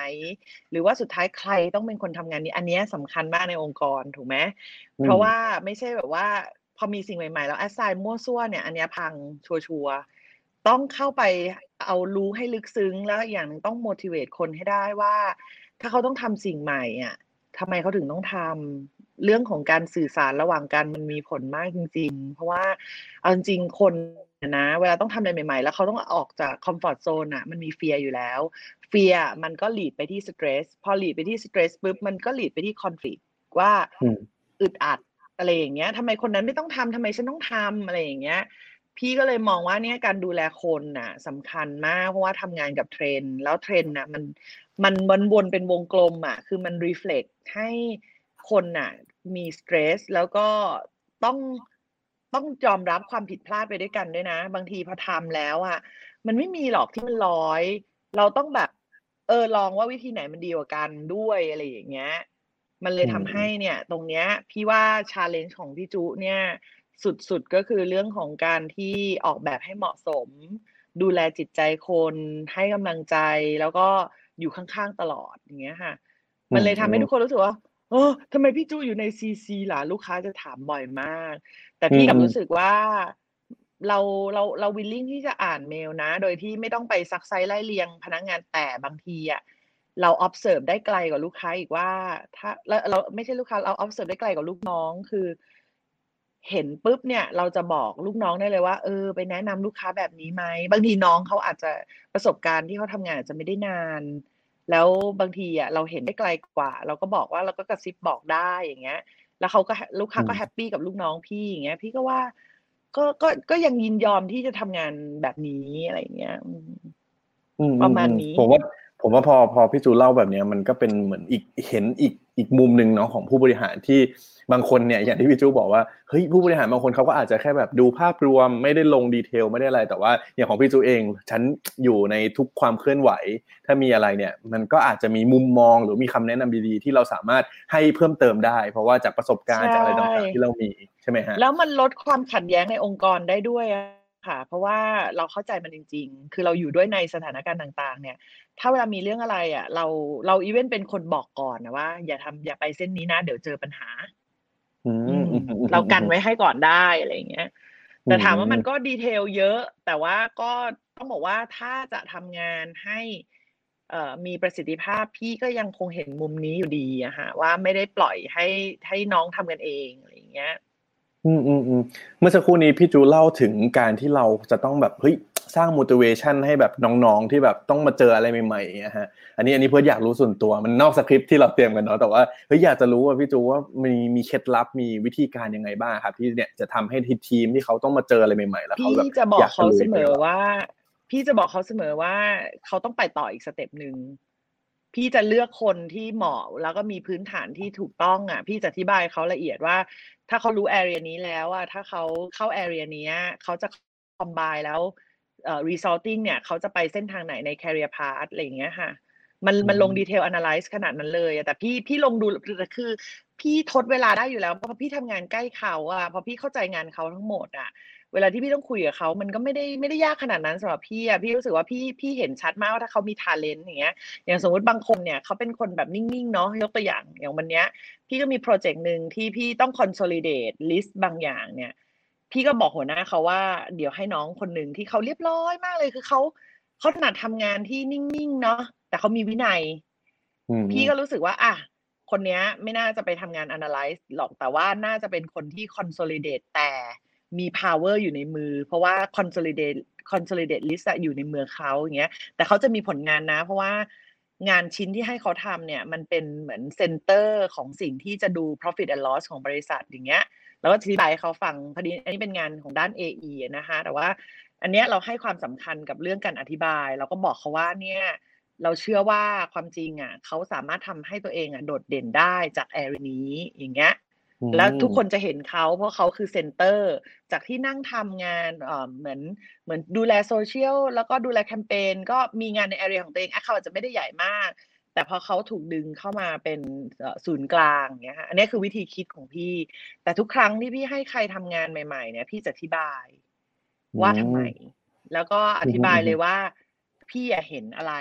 หรือว่าสุดท้ายใครต้องเป็นคนทำงานนี้ อันเนี้ยสำคัญมากในองค์กรถูกไหมเพราะว่าไม่ใช่แบบว่าพอมีสิ่งใหม่ๆ แล้ว assign มั่วซั่วเนี่ยอันเนี้ยพังชัวร์ๆต้องเข้าไปเอารู้ให้ลึกซึ้ง แล้วอีกอย่างหนึ่งต้อง motivate คนให้ได้ว่า ถ้าเขาต้องทำสิ่งใหม่อะทำไมเขาถึงต้องทำ เรื่องของการสื่อสารระหว่างกันมันมีผลมากจริง ๆ เพราะว่าเอาจริงคนนะเวลาต้องทำอะไรใหม่ ๆ แล้วเขาต้องออกจากคอมฟอร์ z โซนอะมันมีเฟียอยู่แล้วเฟียมันก็ lead ไปที่ stress พอ lead ไปที่ stress ปุ๊บมันก็ lead ไปที่ conflict ว่าอึดอัดอะไรอย่างเงี้ยทำไมคนนั้นไม่ต้องทำทำไมฉันต้องทำอะไรอย่างเงี้ยพี่ก็เลยมองว่าเนี่ยการดูแลคนน่ะสำคัญมาก เพราะว่าทำงานกับเทรนด์แล้วเทรนด์น่ะมันมันมันวนเป็นวงกลมอะคือมัน reflect ให้ คนน่ะมีสเตรสแล้วก็ต้องต้องยอมรับความผิดพลาดไปด้วยกันด้วยนะ บางทีพอทำแล้วอะ มันไม่มีหรอกที่มันร้อย เราต้องแบบ เออลองว่าวิธีไหนมันดีกว่ากันด้วยอะไรอย่างเงี้ย มันเลยอืมทำให้เนี่ย ตรงเนี้ย พี่ว่าชาเลนจ์ของพี่จุเนี่ย สุดๆก็คือเรื่องของการที่ออกแบบให้เหมาะสม ดูแลจิตใจคนให้กำลังใจแล้วก็อยู่ข้างๆตลอดอย่างเงี้ยค่ะ มันเลยทำให้ทุกคนรู้สึกว่าเออทำไมพี่จูอยู่ในซีซีล่ะลูกค้าจะถามบ่อยมาก แต่พี่กลับอืมรู้สึกว่าเราเราเราวิลลิ่งที่จะอ่านเมลนะ โดยที่ไม่ต้องไปซักไซไล่เรียงพนักงานแต่บางทีอะเรา observe ได้ไกลกว่าลูกค้าอีกว่า ถ้าแล้วเราไม่ใช่ลูกค้าเรา observe ได้ไกลกว่าลูกน้องคือ เห็นปุ๊บเนี่ย เราจะบอกลูกน้องได้เลยว่าเออไปแนะนำลูกค้าแบบนี้ไหมบางทีน้องเขาอาจจะประสบการณ์ที่เขาทำงานอาจจะไม่ได้นาน แล้วบางทีอะเราเห็นได้ไกลกว่า เราก็บอกว่าเราก็กระซิบบอกได้อย่างเงี้ย แล้วเขาก็ลูกค้าก็อืมแฮปปี้กับลูกน้องพี่อย่างเงี้ย พี่ก็ว่าก็ก็ก็ยังยินยอมที่จะทำงานแบบนี้อะไรอย่างเงี้ยอืมอืมประมาณอืนี้ผมว่า ผมว่าพอพอพี่จูเล่าแบบเนี้ยมันก็เป็นเหมือนอีกเห็นอีกอีกมุมหนึ่งเนาะของผู้บริหารที่บางคนเนี่ยอย่างที่พี่จูบอกว่าเฮ้ยผู้บริหารบางคนเขาก็อาจจะแค่แบบดูภาพรวมไม่ได้ลงดีเทลไม่ได้อะไร แต่ว่าอย่างของพี่จูเอง ฉันอยู่ในทุกความเคลื่อนไหว ถ้ามีอะไรเนี่ยมันก็อาจจะมีมุมมองหรือมีคำแนะนำดีๆที่เราสามารถให้เพิ่มเติมได้ เพราะว่าจากประสบการณ์จากอะไรต่างๆที่เรามีใช่ไหมฮะแล้วมันลดความขัดแย้งในองค์กรได้ด้วยอะ ค่ะ เพราะว่าเราเข้าใจมันจริง ๆ คือเราอยู่ด้วยในสถานการณ์ต่างๆ เนี่ย ถ้าเวลามีเรื่องอะไรอะ เราเราอีเวนเป็นคนบอกก่อนนะว่า อย่าทำอย่าไปเส้นนี้นะ เดี๋ยวเจอปัญหาอืมอืมอืมอืมเรากันไว้ให้ก่อนได้อะไรอย่างเงี้ยแต่ถามว่าอืมมันก็ดีเทลเยอะ แต่ว่าก็ต้องบอกว่าถ้าจะทำงานให้เอ่อมีประสิทธิภาพพี่ก็ยังคงเห็นมุมนี้อยู่ดีอะฮะว่าไม่ได้ปล่อยให้ให้น้องทำกันเองอะไรอย่างเงี้ย อืมอืมอืมเมื่อสักครู่นี้พี่จูเล่าถึงการที่เราจะต้องแบบเฮ้ยสร้าง motivation ให้แบบน้องๆที่แบบต้องมาเจออะไรใหม่ๆอย่างเงี้ยฮะอันนี้อันนี้เพื่ออยากรู้ส่วนตัวมันนอกสคริปต์ที่เราเตรียมกันเนาะแต่ว่าเฮ้ยอยากจะรู้ว่าพี่จูว่ามีมีเคล็ดลับมีวิธีการยังไงบ้างครับที่เนี่ยจะทำให้ทีมที่เขาต้องมาเจออะไรใหม่ๆ แล้วเขาแบบพี่จะบอกเขาเสมอว่าว่าพี่จะบอกเขาเสมอว่าเขาต้องไปต่ออีกสเต็ปหนึ่ง พี่จะเลือกคนที่เหมาะแล้วก็มีพื้นฐานที่ถูกต้องอะ พี่จะอธิบายเขาละเอียดว่า ถ้าเขารู้แอเรียนี้แล้วอะถ้าเขาเข้าแอเรียนี้เขาจะคอมไบแล้วเอ่อ resulting เนี่ยเขาจะไปเส้นทางไหนใน career path อะไรอย่างเงี้ยค่ะ มันมันลงดีเทล analyze ขนาดนั้นเลยอะแต่พี่พี่ลงดูแต่คือ พี่ทดเวลาได้อยู่แล้ว เพราะพี่ทำงานใกล้เขาอะเพราะพี่เข้าใจงานเขาทั้งหมดอะ เวลาที่พี่ต้องคุยกับเขามันก็ไม่ได้ไม่ได้ยากขนาดนั้นสำหรับพี่อะพี่รู้สึกว่าพี่พี่เห็นชัดมากว่าถ้าเขามี talent อย่างเงี้ย อย่างสมมติบางคนเนี่ยเขาเป็นคนแบบนิ่งๆเนาะยกตัวอย่างอย่างวันเนี้ย พี่ก็มีโปรเจกต์หนึ่งที่พี่ต้อง consolidate list บางอย่างเนี่ย พี่ก็บอกหัวหน้าเขาว่าเดี๋ยวให้น้องคนหนึ่งที่เขาเรียบร้อยมากเลยคือเขาเขาถนัดทำงานที่นิ่งๆเนาะแต่เขามีวินัยอืมพี่ก็รู้สึกว่า อะคนเนี้ยไม่น่าจะไปทำงาน analyze หรอกแต่ว่าน่าจะเป็นคนที่ consolidate แต่ มี power อยู่ในมือ เพราะว่า consolidate consolidate list อะอยู่ในมือเขาอย่างเงี้ย แต่เขาจะมีผลงานนะ เพราะว่างานชิ้นที่ให้เขาทำเนี่ย มันเป็นเหมือน center ของสิ่งที่จะดู profit and loss ของบริษัทอย่างเงี้ย แล้วก็อธิบายเขาฟังพอดีอันนี้เป็นงานของด้าน AE นะคะ แต่ว่าอันเนี้ยเราให้ความสำคัญกับเรื่องการอธิบาย เราก็บอกเขาว่าเนี่ยเราเชื่อว่าความจริงอะเขาสามารถทำให้ตัวเองอะโดดเด่นได้จาก area นี้อย่างเงี้ย แล้วทุกคนจะเห็นเขาเพราะเขาคือ center จากที่นั่งทำงานเอ่อเหมือนเหมือนดูแลโซเชียลแล้วก็ดูแลแคมเปญก็มีงานในแอเรียของตัวเองอะเขาอาจจะไม่ได้ใหญ่มาก แต่พอเขาถูกดึงเข้ามาเป็นเอ่อศูนย์กลางเงี้ยฮะอันนี้คือวิธีคิดของพี่ แต่ทุกครั้งที่พี่ให้ใครทำงานใหม่ ๆ เนี่ย พี่จะอธิบายว่าทำไม แล้วก็อธิบายเลยว่าพี่อะเห็นอะไร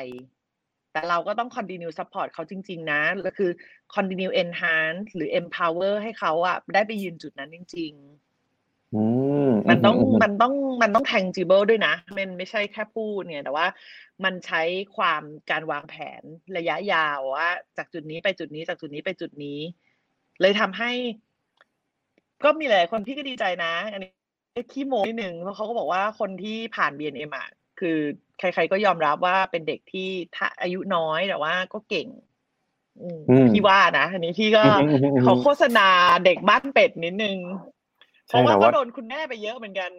แต่เราก็ต้อง continue support เขาจริง ๆ นะก็คือ continue enhance หรือ empower ให้เขาอะได้ไปยืนจุดนั้นจริงๆอืมมันต้องอืมมันต้องมันต้อง tangible ด้วยนะ มันไม่ใช่แค่พูดเนี่ย แต่ว่ามันใช้ความการวางแผนระยะยาวว่าจากจุดนี้ไปจุดนี้จากจุดนี้ไปจุดนี้ เลยทำให้ ก็มีหลายคนพี่ก็ดีใจนะ อันนี้ขี้โม้นิดนึงเพราะเขาก็บอกว่าคนที่ผ่าน BNM อะ คือใคร ๆ ก็ยอมรับว่าเป็นเด็กที่ถ้าอายุน้อยแต่ว่าก็เก่งอืมอืมพี่ว่านะอันนี้พี่ก็อืมอืมอืมขอโฆษณาเด็กบ้านเป็ดนิดนึงเพใช่ราะว่าแต่ก็ว่าโดนคุณแม่ไปเยอะเหมือนกัน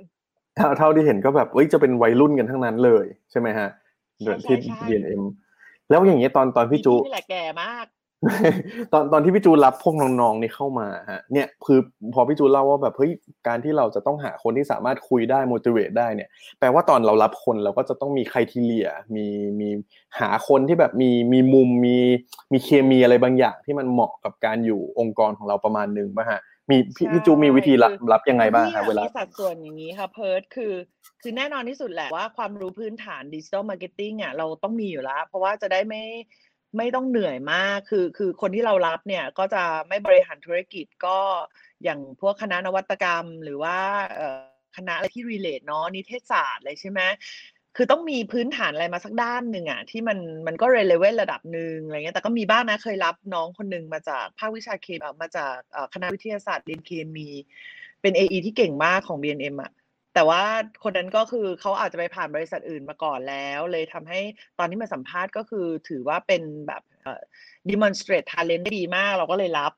เท่าเท่าที่เห็นก็แบบเอ้ยจะเป็นวัยรุ่นกันทั้งนั้นเลย ใช่ไหมฮะใช่เดือนที่ใช่ใช่ BNM แล้วอย่างเงี้ยตอนตอนพี่จูนี่แหละแก่มาก ตอนตอนที่พี่จูรับพวกน้องๆนี่เข้ามาฮะเนี่ยคือพอพี่จูเล่าว่าแบบเฮ้ยการที่เราจะต้องหาคนที่สามารถคุยได้ motivate ได้เนี่ย แปลว่าตอนเรารับคนเราก็จะต้องมีใครทีเลียมีมีหาคนที่แบบมีมีมุมมีมีเคมีอะไรบางอย่างที่มันเหมาะกับการอยู่องค์กรของเราประมาณหนึ่งป่ะฮะมีพี่ใช่พี่จูมีวิธีรับคือรับยังไงบ้างพี่ฮะอะเวลามีสัดส่วนอย่างนี้ค่ะเพิร์ดคือ คือแน่นอนที่สุดแหละว่าความรู้พื้นฐานดิจิ t a ลมาร์เก็ตติ้งอะเราต้องมีอยู่แล้ว เพราะว่าจะได้ไม่ ไม่ต้องเหนื่อยมากคือคือคนที่เรารับเนี่ยก็จะไม่บริหารธุรกิจก็อย่างพวกคณะนวัตกรรม หรือว่าคณะอะไรที่ relate เนาะนิเทศศาสตร์อะไรใช่ไหมคือต้องมีพื้นฐานอะไรมาสักด้านหนึ่งอะที่มันมันก็ relevant ระดับหนึ่งอะไรเงี้ยแต่ก็มีบ้างนะเคยรับน้องคนหนึ่งมาจากภาควิชาเคมีมาจากคณะวิทยาศาสตร์เรียนเคมี เป็น AE ที่เก่งมากของ B&M อะ แต่ว่าคนนั้นก็คือเขาอาจจะไปผ่านบริษัทอื่นมาก่อนแล้ว เลยทำให้ตอนที่มาสัมภาษณ์ก็คือถือว่าเป็นแบบเอ่อ demonstrate talent ได้ดีมากเราก็เลยรับ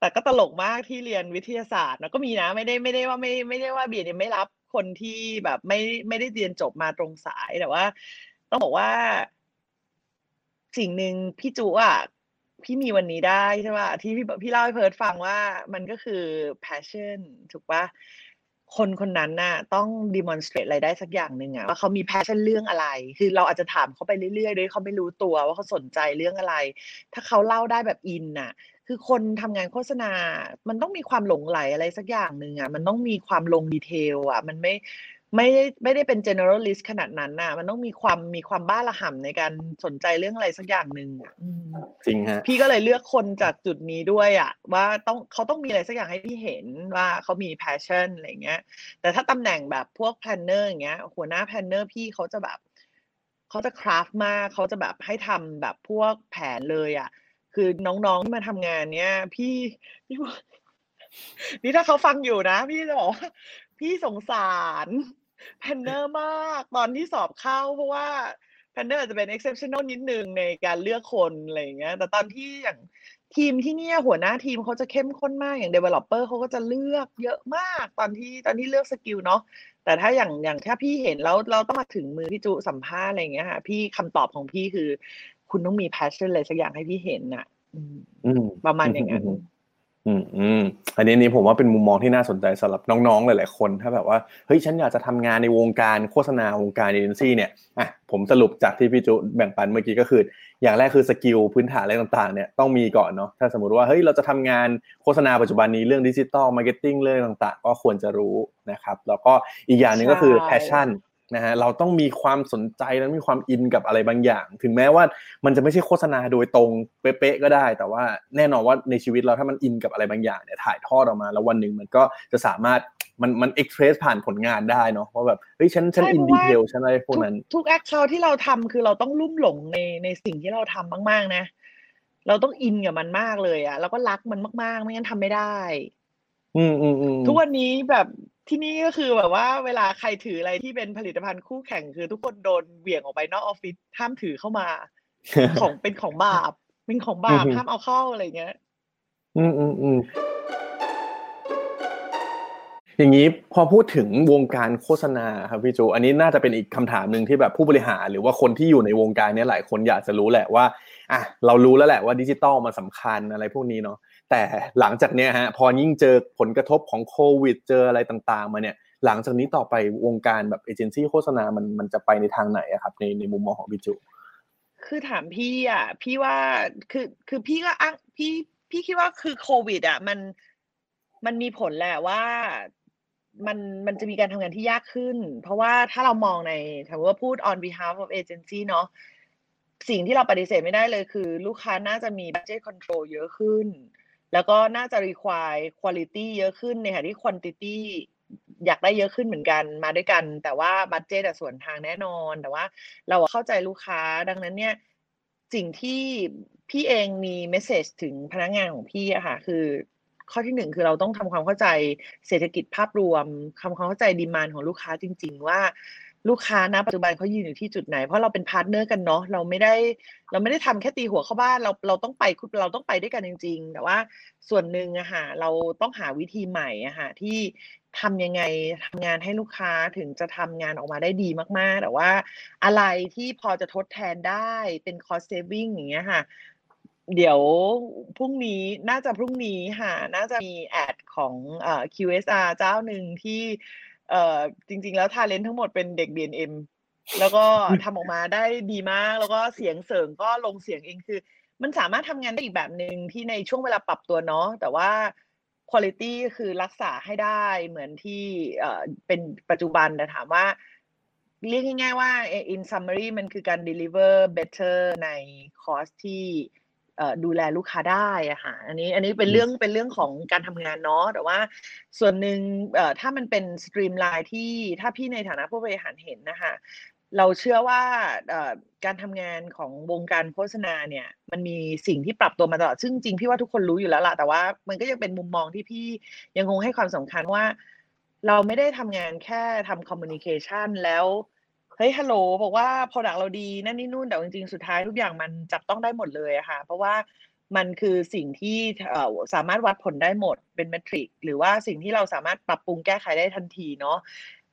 แต่ก็ตลกมากที่เรียนวิทยาศาสตร์นะก็มีนะไม่ได้ไม่ได้ว่าไม่ไม่ได้ว่าเบียดไม่รับคนที่แบบไม่ไม่ได้เรียนจบมาตรงสายแต่ว่า ต้องบอกว่า สิ่งหนึ่งพี่จุอะพี่มีวันนี้ได้ใช่ป่ะที่พี่พี่เล่าให้เพิร์ดฟังว่ามันก็คือ passion ถูกปะ คนคนนั้นน่ะต้อง demonstrate อะไรได้สักอย่างหนึ่งอะว่าเขามี passion เรื่องอะไร คือเราอาจจะถามเขาไปเรื่อยๆโดยเขาไม่รู้ตัวว่าเขาสนใจเรื่องอะไร ถ้าเขาเล่าได้แบบอินน่ะ คือคนทำงานโฆษณา มันต้องมีความหลงไหลอะไรสักอย่างหนึ่งอะมันต้องมีความลงดีเทลอะมันไม่ ไม่ได้ไม่ได้เป็น generalist ขนาดนั้นน่ะ มันต้องมีความมีความบ้าระห่ำในการสนใจเรื่องอะไรสักอย่างหนึ่งอะอืมจริงฮะพี่ก็เลยเลือกคนจากจุดนี้ด้วยอะ ว่าต้องเขาต้องมีอะไรสักอย่างให้พี่เห็นว่าเขามี passion อะไรเงี้ย แต่ถ้าตำแหน่งแบบพวก planner อย่างเงี้ย หัวหน้า planner พี่เขาจะแบบเขาจะคราฟมากเขาจะแบบให้ทำแบบพวกแผนเลยอะ คือน้องๆที่มาทำงานเนี้ยพี่พี่บอกนี่ถ้าเขาฟังอยู่นะ พี่จะบอกว่าพี่สงสาร planner มากตอนที่สอบเข้า เพราะว่า planner อาจจะเป็น exceptional นิดนึงในการเลือกคนอะไรอย่างเงี้ย แต่ตอนที่อย่างทีมที่เนี่ยหัวหน้าทีมเขาจะเข้มข้นมากอย่าง developer เขาก็จะเลือกเยอะมากตอนที่ตอนที่เลือกสกิลเนาะแต่ถ้าอย่างอย่างถ้าพี่เห็นแล้วเราต้องมาถึงมือพี่จูสัมภาษณ์อะไรอย่างเงี้ยค่ะพี่คำตอบของพี่คือ คุณต้องมี passion อะไรสักอย่างให้พี่เห็นน่ะ อืมอืมประมาณอย่างนั้น อืมอืมอันนี้นี่ผมว่าเป็นมุมมองที่น่าสนใจสำหรับน้องๆหลายๆคนถ้าแบบว่าเฮ้ยฉันอยากจะทำงานในวงการโฆษณาวงการเอเจนซี่เนี่ยอะผมสรุปจากที่พี่จูแบ่งปันเมื่อกี้ก็คือ อย่างแรกคือสกิลพื้นฐานอะไรต่างๆเนี่ยต้องมีก่อนเนาะถ้าสมมติว่าเฮ้ยเราจะทำงานโฆษณาปัจจุบันนี้เรื่อง digital marketing เรื่องต่างๆ ก็ควรจะรู้นะครับแล้วก็อีกอย่างหนึ่งก็คือใช่ passion นะฮะเราต้องมีความสนใจและมีความอินกับอะไรบางอย่าง ถึงแม้ว่ามันจะไม่ใช่โฆษณาโดยตรงเป๊ะๆก็ได้ แต่ว่าแน่นอนว่าในชีวิตเราถ้ามันอินกับอะไรบางอย่างเนี่ยถ่ายทอดออกมา แล้ววันหนึ่งมันก็จะสามารถมันมันเอ็กเพรสผ่านผลงานได้เนาะว่าแบบเฮ้ยฉันฉันใช่อินเพดีราะว่าเทลฉันอะไรพวกทุกนั้นทุกแอคเคาท์ที่เราทำคือเราต้องลุ่มหลงในในสิ่งที่เราทำมากๆนะ เราต้องอินกับมันมากเลยอะแล้วก็รักมันมากๆ ไม่งั้นทำไม่ได้ อืมอืมอืมทุกวันนี้แบบ ที่นี่ก็คือแบบว่าเวลาใครถืออะไรที่เป็นผลิตภัณฑ์คู่แข่งคือทุกคนโดนเหวี่ยงออกไปนอกออฟฟิศห้ามถือเข้ามา ของเป็นของบาปเป็นของบาปอือฮึห้ามเอาเข้าอะไรเงี้ย อืมอืมอืมอย่างนี้พอพูดถึงวงการโฆษณาครับพี่จูอันนี้น่าจะเป็นอีกคำถามหนึ่งที่แบบผู้บริหารหรือว่าคนที่อยู่ในวงการเนี้ยหลายคนอยากจะรู้แหละว่าอะเรารู้แล้วแหละว่าดิจิตอลมันสำคัญอะไรพวกนี้เนาะ แต่หลังจากเนี้ยฮะพอยิ่งเจอผลกระทบของโควิด เจออะไรต่างๆ มาเนี่ยหลังจากนี้ต่อไปวงการแบบเอเจนซี่โฆษณามันมันจะไปในทางไหนอะครับในในมุมมองของพี่จูคือถามพี่อะพี่ว่าคือคือพี่ก็อ้างพี่พี่คิดว่าคือโควิดอะมันมันมีผลแหละว่ามันมันจะมีการทำงานที่ยากขึ้น เพราะว่าถ้าเรามองในถือว่าพูด on behalf of agency เนาะสิ่งที่เราปฏิเสธไม่ได้เลยคือ ลูกค้าน่าจะมี budget control เยอะขึ้น แล้วก็น่าจะ require quality เยอะขึ้นในขณะที่ quantity อยากได้เยอะขึ้นเหมือนกันมาด้วยกัน แต่ว่าบัตเจตส่วนทางแน่นอน แต่ว่าเราเข้าใจลูกค้าดังนั้นเนี่ยสิ่งที่พี่เองมีเมสเซจถึงพนักงานของพี่อะค่ะคือข้อที่หนึ่งคือเราต้องทำความเข้าใจเศรษฐกิจภาพรวมทำความเข้าใจดีมานของลูกค้าจริง ๆ ว่า ลูกค้าณปัจจุบันเขายืนอยู่ที่จุดไหน เพราะเราเป็น partner กันเนาะเราไม่ได้เราไม่ได้ทำแค่ตีหัวเข้าบ้านเราเราต้องไปเราต้องไปด้วยกันจริง ๆ แต่ว่าส่วนหนึ่งอะค่ะเราต้องหาวิธีใหม่อะค่ะที่ทำยังไงทำงานให้ลูกค้าถึงจะทำงานออกมาได้ดีมากๆ แต่ว่าอะไรที่พอจะทดแทนได้เป็น cost saving อย่างเงี้ยค่ะ เดี๋ยวพรุ่งนี้น่าจะพรุ่งนี้ค่ะ น่าจะมี ad ของเอ่อ QSR เจ้าหนึ่งที่ เอ่อจริง ๆ แล้วทาเลนทั้งหมดเป็นเด็ก B&M แล้วก็ทำออกมาได้ดีมาก แล้วก็เสียงเสริงก็ลงเสียงเองคือ มันสามารถทำงานได้อีกแบบหนึ่งที่ในช่วงเวลาปรับตัวเนาะแต่ว่า quality คือรักษาให้ได้เหมือนที่เอ่อเป็นปัจจุบันแต่ถามว่าเรียกง่ายๆว่า in summary มันคือการ deliver better ในคอสที่เอ่อ ดูแลลูกค้าได้อะค่ะอันนี้อันนี้เป็นเรื่องเป็นเรื่องของการทำงานเนาะแต่ว่าส่วนหนึ่งเอ่อถ้ามันเป็น streamline ที่ถ้าพี่ในฐานะผู้บริหารเห็นนะคะเราเชื่อว่าเอ่อการทำงานของวงการโฆษณาเนี่ย มันมีสิ่งที่ปรับตัวมาตลอดซึ่งจริงพี่ว่าทุกคนรู้อยู่แล้วล่ะแต่ว่ามันก็ยังเป็นมุมมองที่พี่ยังคงให้ความสำคัญว่า เราไม่ได้ทำงานแค่ทำ communication แล้วเฮ้ยฮัลโหลบอกว่า Product เราดีนั่นนี่นู่นแต่จริงๆสุดท้ายทุกอย่างมันจับต้องได้หมดเลยอะค่ะ เพราะว่ามันคือสิ่งที่สามารถวัดผลได้หมดเป็นเมทริกหรือว่าสิ่งที่เราสามารถปรับปรุงแก้ไขได้ทันทีเนาะ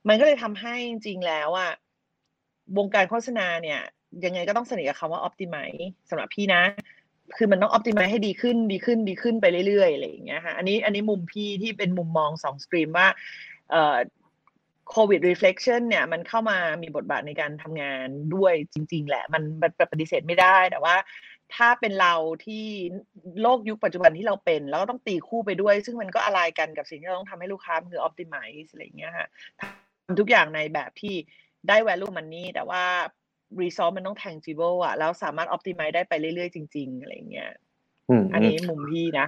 มันก็เลยทำให้จริงๆแล้วอะวงการโฆษณาเนี่ย ยังไงก็ต้องสนิทกับคำว่า optimize สำหรับพี่นะ คือมันต้อง optimize ให้ดีขึ้นดีขึ้นดีขึ้นไปเรื่อยๆอะไรอย่างเงี้ยค่ะอันนี้อันนี้มุมพี่ที่เป็นมุมมองสองสตรีมว่า เอ่อ COVID reflection เนี่ยมันเข้ามามีบทบาทในการทำงานด้วยจริง ๆ แหละมันมันปฏิเสธไม่ได้แต่ว่าถ้าเป็นเราที่โลกยุคปัจจุบันที่เราเป็น แล้วก็ต้องตีคู่ไปด้วย ซึ่งมันก็อะไรกันกับสิ่งที่เราต้องทำให้ลูกค้าคือ optimize อะไรอย่างเงี้ยค่ะทำทุกอย่างในแบบที่ได้ value money แต่ว่า result มันต้อง tangible อะแล้วสามารถ optimize ได้ไปเรื่อยๆ จริง ๆ อะไรอย่างเงี้ยอืมอันนี้มุมพี่นะ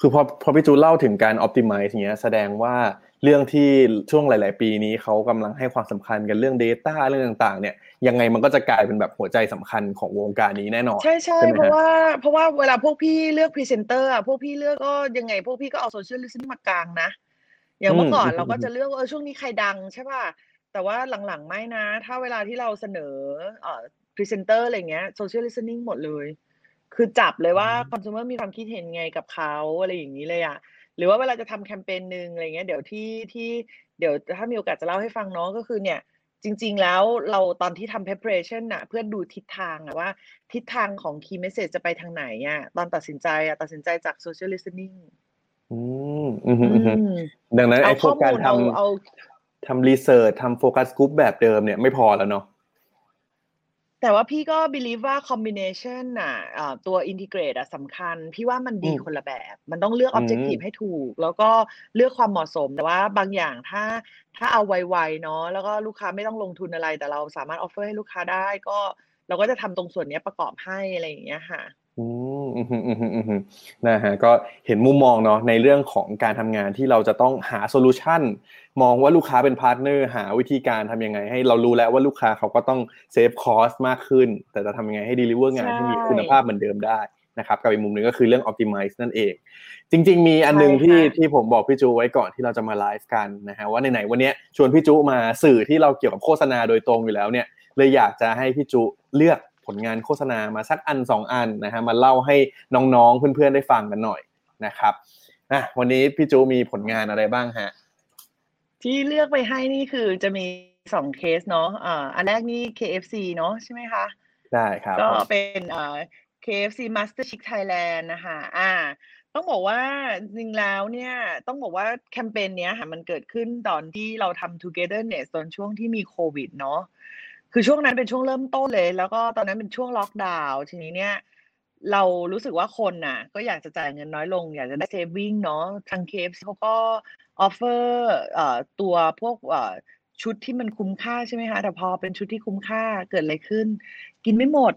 คือพอพอพี่จูเล่าถึงการ optimize อย่างเงี้ยแสดงว่า เรื่องที่ช่วงหลาย ๆ ปีนี้เขากำลังให้ความสำคัญกันเรื่อง Data เรื่องต่าง ๆ เนี่ยยังไงมันก็จะกลายเป็นแบบหัวใจสำคัญของวงการนี้แน่นอน ใช่ใช่ใช่ไหมฮะเพราะว่าเพราะว่าเวลาพวกพี่เลือกพรีเซนเตอร์อะพวกพี่เลือกก็ยังไง พวกพี่ก็เอา social listening มากางนะ อย่างเมื่อก่อนเราก็จะเลือกว่าเออช่วงนี้ใครดังใช่ป่ะแต่ว่าหลัง ๆ ไม่นะ ถ้าเวลาที่เราเสนอเอ่อพรีเซนเตอร์อะไรเงี้ย social listening หมดเลย คือจับเลยว่าอืมคอน sumer มีความคิดเห็นไงกับเขาอะไรอย่างนี้เลยอะ หรือว่าเวลาจะทำแคมเปญหนึ่งอะไรเงี้ยเดี๋ยวที่ที่เดี๋ยวถ้ามีโอกาสจะเล่าให้ฟังเนาะก็คือเนี่ยจริง ๆ แล้วเราตอนที่ทำ preparation น่ะเพื่อดูทิศทางอะว่าทิศทางของ key message จะไปทางไหนอะตอนตัดสินใจอะตัดสินใจจาก social listening อืมอืมอือืมอืมมดังนั้นเอาไอ้พข้วอกการมูลทเอาเอาำทำรีเสิร์ชทำโฟกัสกลุ่มแบบเดิมเนี่ยไม่พอแล้วเนาะ แต่ว่าพี่ก็ believe ว่า combination น่ะอ่าตัว integrate อะสำคัญ พี่ว่ามันดีอืมคนละแบบ มันต้องเลือก อืม objective ให้ถูก แล้วก็เลือกความเหมาะสม แต่ว่าบางอย่างถ้าถ้าเอาไวๆเนาะแล้วก็ลูกค้าไม่ต้องลงทุนอะไร แต่เราสามารถ offer ให้ลูกค้าได้ ก็เราก็จะทำตรงส่วนเนี้ยประกอบให้อะไรอย่างเงี้ยค่ะ อืมอืมอืมอืมอืมอืมนะฮะก็เห็นมุมมองเนาะในเรื่องของการทำงานที่เราจะต้องหา solution มองว่าลูกค้าเป็น partner หาวิธีการทำยังไง ให้เรารู้แล้วว่าลูกค้าเขาก็ต้องเซฟคอสมากขึ้น แต่จะทำยังไงให้ deliver งานใช่ที่มีคุณภาพเหมือนเดิมได้นะครับกับอีกมุมหนึ่งก็คือเรื่อง optimize นั่นเอง จริง ๆ มีอันหนึงใช่ที่ค่ะที่ผมบอกพี่จูไว้ก่อนที่เราจะมาไลฟ์กันนะฮะว่าไหนๆวันเนี้ยชวนพี่จูมาสื่อที่เราเกี่ยวกับโฆษณาโดยตรงอยู่แล้วเนี่ยเลยอยากจะให้พี่จุเลือก ผลงานโฆษณามาสักอันสองอันนะฮะมาเล่าให้น้องๆเพื่อนๆได้ฟังกันหน่อยนะครับอะวันนี้พี่จุมีผลงานอะไรบ้างฮะที่เลือกไปให้นี่คือจะมีสองเคสเนาะอ่าอันแรกนี่ KFC เนาะใช่ไหมคะได้ครับก็ผมเป็นเอ่อ KFC Master Chic Thailand นะคะอ่าต้องบอกว่าจริงๆแล้วเนี่ยต้องบอกว่าแคมเปญเนี้ยค่ะมันเกิดขึ้นตอนที่เราทำ Togetherness ตอนช่วงที่มีโควิดเนาะ คือช่วงนั้นเป็นช่วงเริ่มต้นเลย แล้วก็ตอนนั้นเป็นช่วงล็อกดาวน์ทีนี้เนี่ย เรารู้สึกว่าคนน่ะ ก็อยากจะจ่ายเงินน้อยลง อยากจะได้ saving เนาะทาง KFC เขาก็ offer เอ่อตัวพวกเอ่อชุดที่มันคุ้มค่าใช่ไหมคะแต่พอเป็นชุดที่คุ้มค่าเกิดอะไรขึ้น กินไม่หมด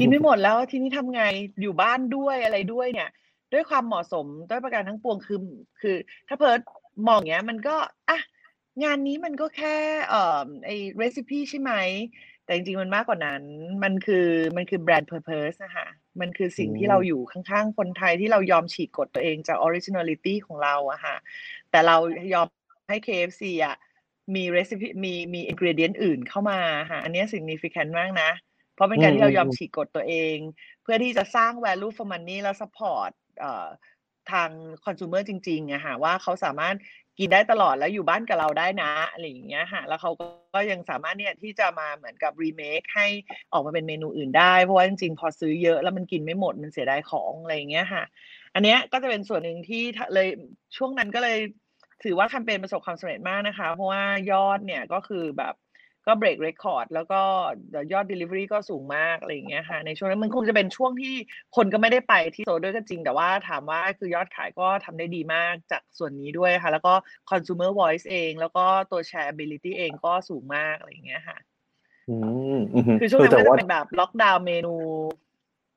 กินไม่หมดแล้วทีนี้ทำไงอยู่บ้านด้วยอะไรด้วยเนี่ย ด้วยความเหมาะสมด้วยประการทั้งปวงคือคือ ถ้าเพิร์ธมองอย่างเงี้ย มันก็อะ งานนี้มันก็แค่เอ่อไอ้ recipe ใช่ไหม แต่จริงๆ มันมากกว่านั้น มันคือมันคือแบรนด์ purpose นะคะมันคือสิ่งที่อืมเราอยู่ข้างๆ คนไทยที่เรายอมฉีกกฎตัวเองจาก originality ของเราอะค่ะ แต่เรายอมให้ KFC อะมี recipe มีมี ingredient อื่นเข้ามาค่ะอันเนี้ย significant มากนะ เพราะเป็นการที่เรายอมฉีกกฎตัวเอง เพื่อที่จะสร้าง value for money แล้ว support เอ่อทาง consumer จริงๆอะค่ะว่าเขาสามารถ กินได้ตลอดแล้วอยู่บ้านกับเราได้นะอะไรอย่างเงี้ยค่ะแล้วเขาก็ยังสามารถเนี่ยที่จะมาเหมือนกับรีเมคให้ออกมาเป็นเมนูอื่นได้ เพราะว่าจริงๆพอซื้อเยอะแล้วมันกินไม่หมดมันเสียดายของอะไรอย่างเงี้ยค่ะ อันเนี้ยก็จะเป็นส่วนหนึ่งที่เลยช่วงนั้นก็เลยถือว่าแคมเปญประสบความสำเร็จมากนะคะ เพราะว่ายอดเนี่ยก็คือแบบ ก็เบรกเรคคอร์ดแล้วก็ยอด Delivery ก็สูงมากอะไรอย่างเงี้ยค่ะในช่วงนั้นมันคงจะเป็นช่วงที่คนก็ไม่ได้ไปที่โซด้วยก็จริง แต่ว่าถามว่าคือยอดขายก็ทำได้ดีมากจากส่วนนี้ด้วยค่ะ แล้วก็ consumer voice เอง แล้วก็ตัว shareability เองก็สูงมากอะไรอย่างเงี้ยค่ะอืมอืมคือช่วงนั้นแต่มันจะว่าเป็นแบบล็อกดาวน์เมนู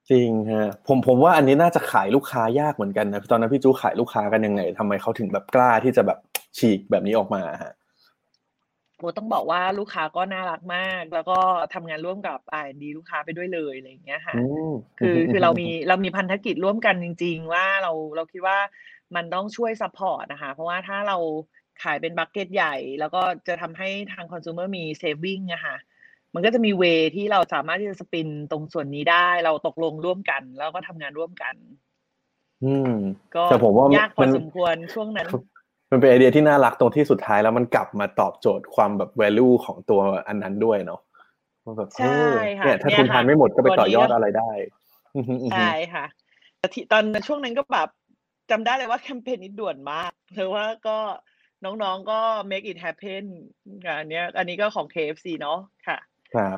จริงฮะผมผมว่าอันนี้น่าจะขายลูกค้ายากเหมือนกันนะตอนนั้นพี่จูขายลูกค้ากันยังไงทำไมเขาถึงแบบกล้าที่จะแบบฉีกแบบนี้ออกมาฮะ โอ้ต้องบอกว่าลูกค้าก็น่ารักมาก แล้วก็ทำงานร่วมกับ R&D ลูกค้าไปด้วยเลยอะไรอย่างเงี้ยค่ะอืมคือคือเรามีเรามีพันธกิจร่วมกันจริง ๆ ว่าเราเราคิดว่ามันต้องช่วย support นะคะ เพราะว่าถ้าเราขายเป็น bucket ใหญ่ แล้วก็จะทำให้ทางคอน sumer มี saving อะค่ะมันก็จะมี way ที่เราสามารถที่จะ spin ตรงส่วนนี้ได้ เราตกลงร่วมกัน แล้วก็ทำงานร่วมกัน อืมก็แต่ผมว่ายากพอมันสมควรช่วงนั้น มันเป็นไอเดียที่น่ารักตรงที่สุดท้ายแล้วมันกลับมาตอบโจทย์ความแบบ value ของตัวอันนั้นด้วยเนาะว่าแบบใช่เออค่ะเนี่ยถ้าเนี่ยคุณทานค่ะไม่หมดก็ไปตัวต่อยอดนี้ก็อะไรได้อือหืออือหือใช่ค่ะแต่ที่ตอนช่วงนั้นก็แบบจำได้เลยว่าแคมเปญนี้ด่วนมากเพราะว่าก็น้องๆก็ make it happen ค่ะอันเนี้ยอันนี้ก็ของ KFC เนาะค่ะ ครับ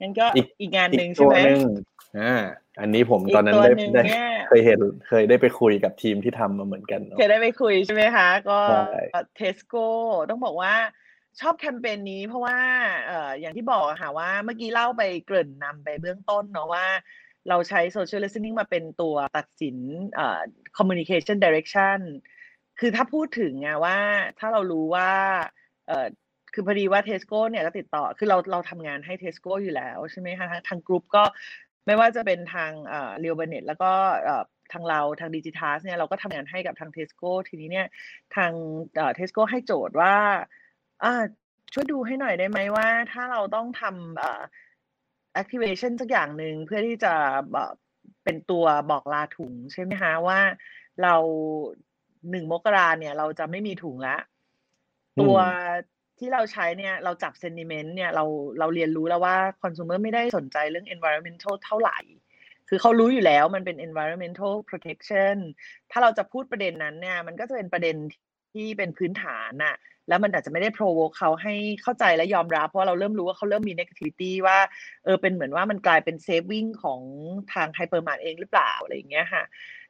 งั้นก็อีกอีกงานอีหกนึ่งใช่ตัวไหมหนึ่งอ่าอันนี้ผมอีกตอนนั้นตัวได้หนึ่งได้เนี่ยเคยเห็นเคยได้ไปคุยกับทีมที่ทำมาเหมือนกันเนาะเคยได้ไปคุยใช่ไหมคะ ก็ใช่เทสโก้ต้องบอกว่าชอบแคมเปญนี้เพราะว่าเอ่ออย่างที่บอกอะค่ะว่าเมื่อกี้เล่าไปเกริ่นนำไปเบื้องต้นเนาะว่าเราใช้ social listening มาเป็นตัวตัดสินเอ่อ communication direction คือถ้าพูดถึงอะว่าถ้าเรารู้ว่าเอ่อ คือพอดีว่าเทสโก้เนี่ยก็ติดต่อคือเราเราทำงานให้เทสโก้อยู่แล้วใช่ไหมคะทางทางกรุ๊ปก็ไม่ว่าจะเป็นทางเอ่อลีโอ เบอร์เนทท์แล้วก็เอ่อทางเราทางดิจิทัสเนี่ยเราก็ทำงานให้กับทางเทสโก้ทีนี้เนี่ยทางเอ่อเทสโก้ให้โจทย์ว่าอ่าช่วยดูให้หน่อยได้ไหมว่าถ้าเราต้องทำเอ่อ activation สักอย่างหนึ่งเพื่อที่จะเป็นตัวบอกลาถุงใช่ไหมคะว่าเราหนึ่งมกราเนี่ย เราจะไม่มีถุงละตัว ที่เราใช้เนี่ยเราจับ sentiment เนี่ยเราเราเรียนรู้แล้วว่า consumer ไม่ได้สนใจเรื่อง environmental เท่าไหร่ คือเขารู้อยู่แล้วมันเป็น environmental protection ถ้าเราจะพูดประเด็นนั้นเนี่ยมันก็จะเป็นประเด็นที่เป็นพื้นฐานน่ะแล้วมันอาจจะไม่ได้ provoke เขาให้เข้าใจและยอมรับ เพราะเราเริ่มรู้ว่าเขาเริ่มมี negativity ว่าเออเป็นเหมือนว่ามันกลายเป็น saving ของทาง hypermart เองหรือเปล่าอะไรอย่างเงี้ยค่ะ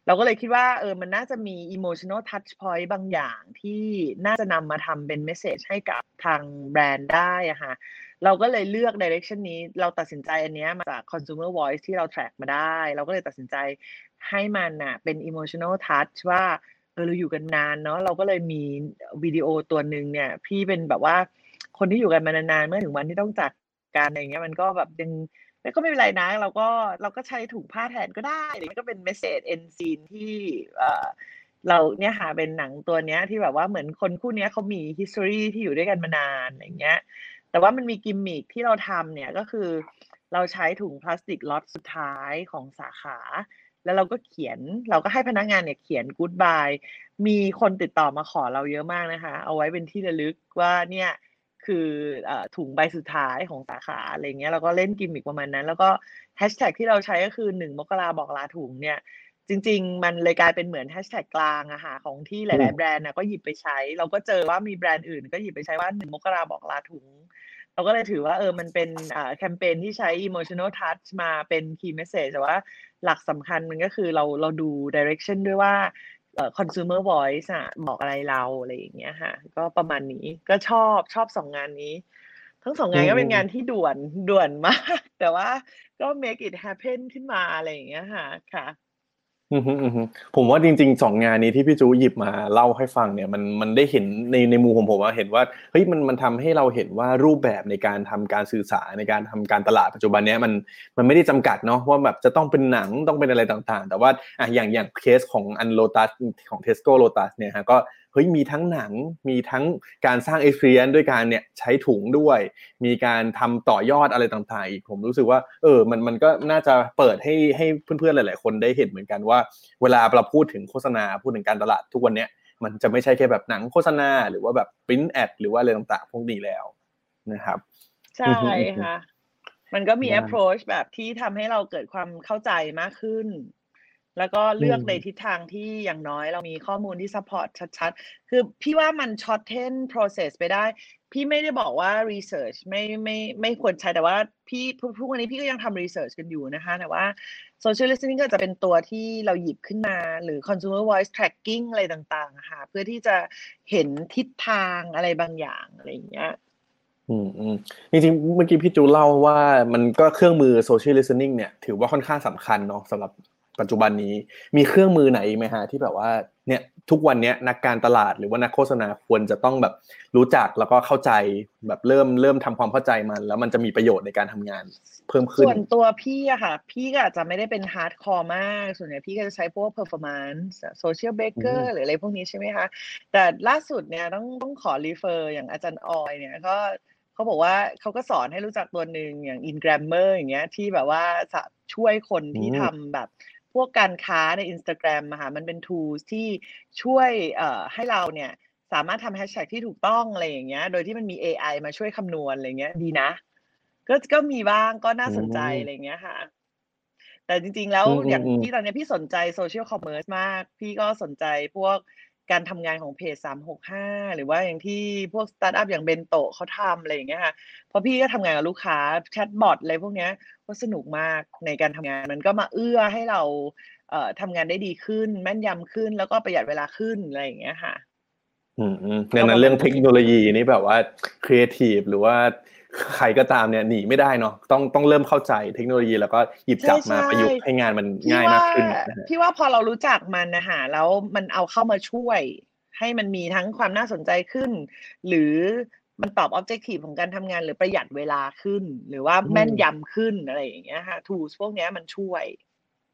เราก็เลยคิดว่าเออมันน่าจะมี emotional touch point บางอย่างที่น่าจะนำมาทำเป็น message ให้กับทางแบรนด์ได้อะค่ะเราก็เลยเลือก direction นี้ เราตัดสินใจอันเนี้ยมาจาก consumer voice ที่เรา track มาได้ เราก็เลยตัดสินใจให้มันน่ะเป็น emotional touch ว่าเออเราอยู่กันนานเนาะเราก็เลยมีวิดีโอตัวหนึ่งเนี่ย พี่เป็นแบบว่าคนที่อยู่กันมานานๆเมื่อถึงวันที่ต้องจากกันอะไรเงี้ยมันก็แบบยัง แล้วก็ไม่เป็นไรนะ เราก็เราก็ใช้ถุงผ้าแทนก็ได้อะไรเงี้ยก็เป็น message end scene ที่เออเราเนี่ยค่ะเป็นหนังตัวเนี้ยที่แบบว่าเหมือนคนคู่เนี้ยเขามี history ที่อยู่ด้วยกันมานานอย่างเงี้ย แต่ว่ามันมีกิมมิคที่เราทำเนี่ยก็คือเราใช้ถุงพลาสติกล็อตสุดท้ายของสาขา แล้วเราก็เขียนเราก็ให้พนักงานเนี่ยเขียน goodbye มีคนติดต่อมาขอเราเยอะมากนะคะ เอาไว้เป็นที่ระลึกว่าเนี่ย คือเอ่อถุงใบสุดท้ายของสาขาอะไรเงี้ยเราก็เล่นกิมมิคประมาณนั้น แล้วก็แฮชแท็กที่เราใช้ก็คือหนึ่งมกราบอกลาถุงเนี่ยจริง ๆ มันเลยกลายเป็นเหมือนแฮชแท็กกลางอะค่ะของที่หอืลามยๆ แบรนด์นะก็หยิบไปใช้ เราก็เจอว่ามีแบรนด์อื่น ก็หยิบไปใช้ว่าหนึ่งมกราบอกลาถุง เราก็เลยถือว่าเออมันเป็นอ่าแคมเปญที่ใช้ emotional touch มาเป็น key message แต่ว่าหลักสำคัญมันก็คือเราเราดู direction ด้วยว่า เอ่อ consumer voice อะบอกอะไรเราอะไรอย่างเงี้ยค่ะ ก็ประมาณนี้ก็ชอบชอบสองงานนี้ ทั้งสองงานอืมก็เป็นงานที่ด่วนด่วนมาก แต่ว่าก็ make it happen ขึ้นมาอะไรอย่างเงี้ยค่ะค่ะ อือฮึอือฮึผมว่าจริงๆสองงานนี้ที่พี่จูหยิบมาเล่าให้ฟังเนี่ยมันมันได้เห็นในในมุมของผมว่าเห็นว่าเฮ้ยมันมันทำให้เราเห็นว่ารูปแบบในการทำการสื่อสารในการทำการตลาดปัจจุบันเนี้ยมันมันไม่ได้จำกัดเนาะว่าแบบจะต้องเป็นหนังต้องเป็นอะไรต่างๆ แต่ว่าอะอย่างอย่างเคสของอันโลตัสของเทสโก้โลตัสเนี่ยฮะก็ เฮ้ยมีทั้งหนังมีทั้งการสร้าง experience ด้วยการเนี่ยใช้ถุงด้วย มีการทำต่อยอดอะไรต่างๆอีกผมรู้สึกว่าเออมันมันก็น่าจะเปิดให้ให้เพื่อนๆหลาย ๆ คนได้เห็นเหมือนกันว่า เวลาเราพูดถึงโฆษณาพูดถึงการตลาดทุกวันเนี้ยมันจะไม่ใช่แค่แบบหนังโฆษณาหรือว่าแบบปริ้นแอดหรือว่าอะไรต่างๆพวกนี้แล้วนะครับใช่อือฮึอือฮึค่ะมันก็มีได้ approach แบบที่ทำให้เราเกิดความเข้าใจมากขึ้น แล้วก็เลือกอืมในทิศทางที่อย่างน้อยเรามีข้อมูลที่ support ชัดๆ คือพี่ว่ามัน shorten process ไปได้ พี่ไม่ได้บอกว่า research ไม่ไม่ไม่ควรใช้แต่ว่าพี่ทุกวันนี้พี่ก็ยังทำ research กันอยู่นะคะ แต่ว่า social listening ก็จะเป็นตัวที่เราหยิบขึ้นมาหรือ consumer voice tracking อะไรต่างๆอะค่ะเพื่อที่จะเห็นทิศทางอะไรบางอย่างอะไรอย่างเงี้ยอืมอืมจริงๆเมื่อกี้พี่จูเล่าว่ามันก็เครื่องมือ social listening เนี่ยถือว่าค่อนข้างสำคัญเนาะสำหรับ ปัจจุบันนี้มีเครื่องมือไหนอีกไหมฮะที่แบบว่าเนี่ยทุกวันเนี้ยนักการตลาดหรือว่านักโฆษณาควรจะต้องแบบรู้จักแล้วก็เข้าใจแบบเริ่มเริ่มทำความเข้าใจมัน แล้วมันจะมีประโยชน์ในการทำงาน เพิ่มขึ้นส่วนตัวพี่อะค่ะ พี่ก็อาจจะไม่ได้เป็น hardcore มาก ส่วนใหญ่พี่ก็จะใช้พวก performance Socialbakers อืมหรืออะไรพวกนี้ใช่ไหมคะแต่ล่าสุดเนี่ยต้องต้องขอ refer อย่างอาจารย์ออยเนี่ยก็เขาบอกว่าเขาก็สอนให้รู้จักตัวหนึ่งอย่าง Ingrammer อย่างเงี้ยที่แบบว่าจะช่วยคนที่อืมทำแบบพ วกการค้าใน Instagram อะค่ะมันเป็น tools ที่ช่วยเอ่อให้เราเนี่ยสามารถทำแฮชแท็กที่ถูกต้องอะไรอย่างเงี้ย โดยที่มันมี AI มาช่วยคำนวณอะไรเงี้ยดีนะ ก็ก็มีบ้างก็น่าสนใจอืมอะไรเงี้ยค่ะ แต่จริงๆแล้วอืมอืมอย่างอืมพี่ตอนเนี้ยพี่สนใจ social commerce มาก พี่ก็สนใจพวก การทำงานของ Page365หรือว่าอย่างที่พวกสตาร์ทอัพอย่าง Bento เขาทำอะไรอย่างเงี้ยค่ะเพราะพี่ก็ทำงานกับลูกค้า chatbot อะไรพวกเนี้ยก็สนุกมากในการทำงานมันก็มาเอื้อให้เราเอ่อทำงานได้ดีขึ้น แม่นยำขึ้นแล้วก็ประหยัดเวลาขึ้นอะไรอย่างเงี้ยค่ะ อืมอืมดังนั้นเรื่องเทคโนโลยีนี่แบบว่าครีเอทีฟหรือว่า ใครก็ตามเนี่ยหนีไม่ได้เนาะต้องต้องเริ่มเข้าใจเทคโนโลยีแล้วก็หยิบจับมาใช่ประยุกต์ให้งานมันพี่ง่ายว่ามากขึ้นนะฮะพี่ว่าพอเรารู้จักมันนะคะแล้วมันเอาเข้ามาช่วย ให้มันมีทั้งความน่าสนใจขึ้น หรือมันตอบ objective ของการทำงานหรือประหยัดเวลาขึ้น หรือว่าอืมแม่นยำขึ้นอะไรอย่างเงี้ยค่ะ tools พวกเนี้ยมันช่วย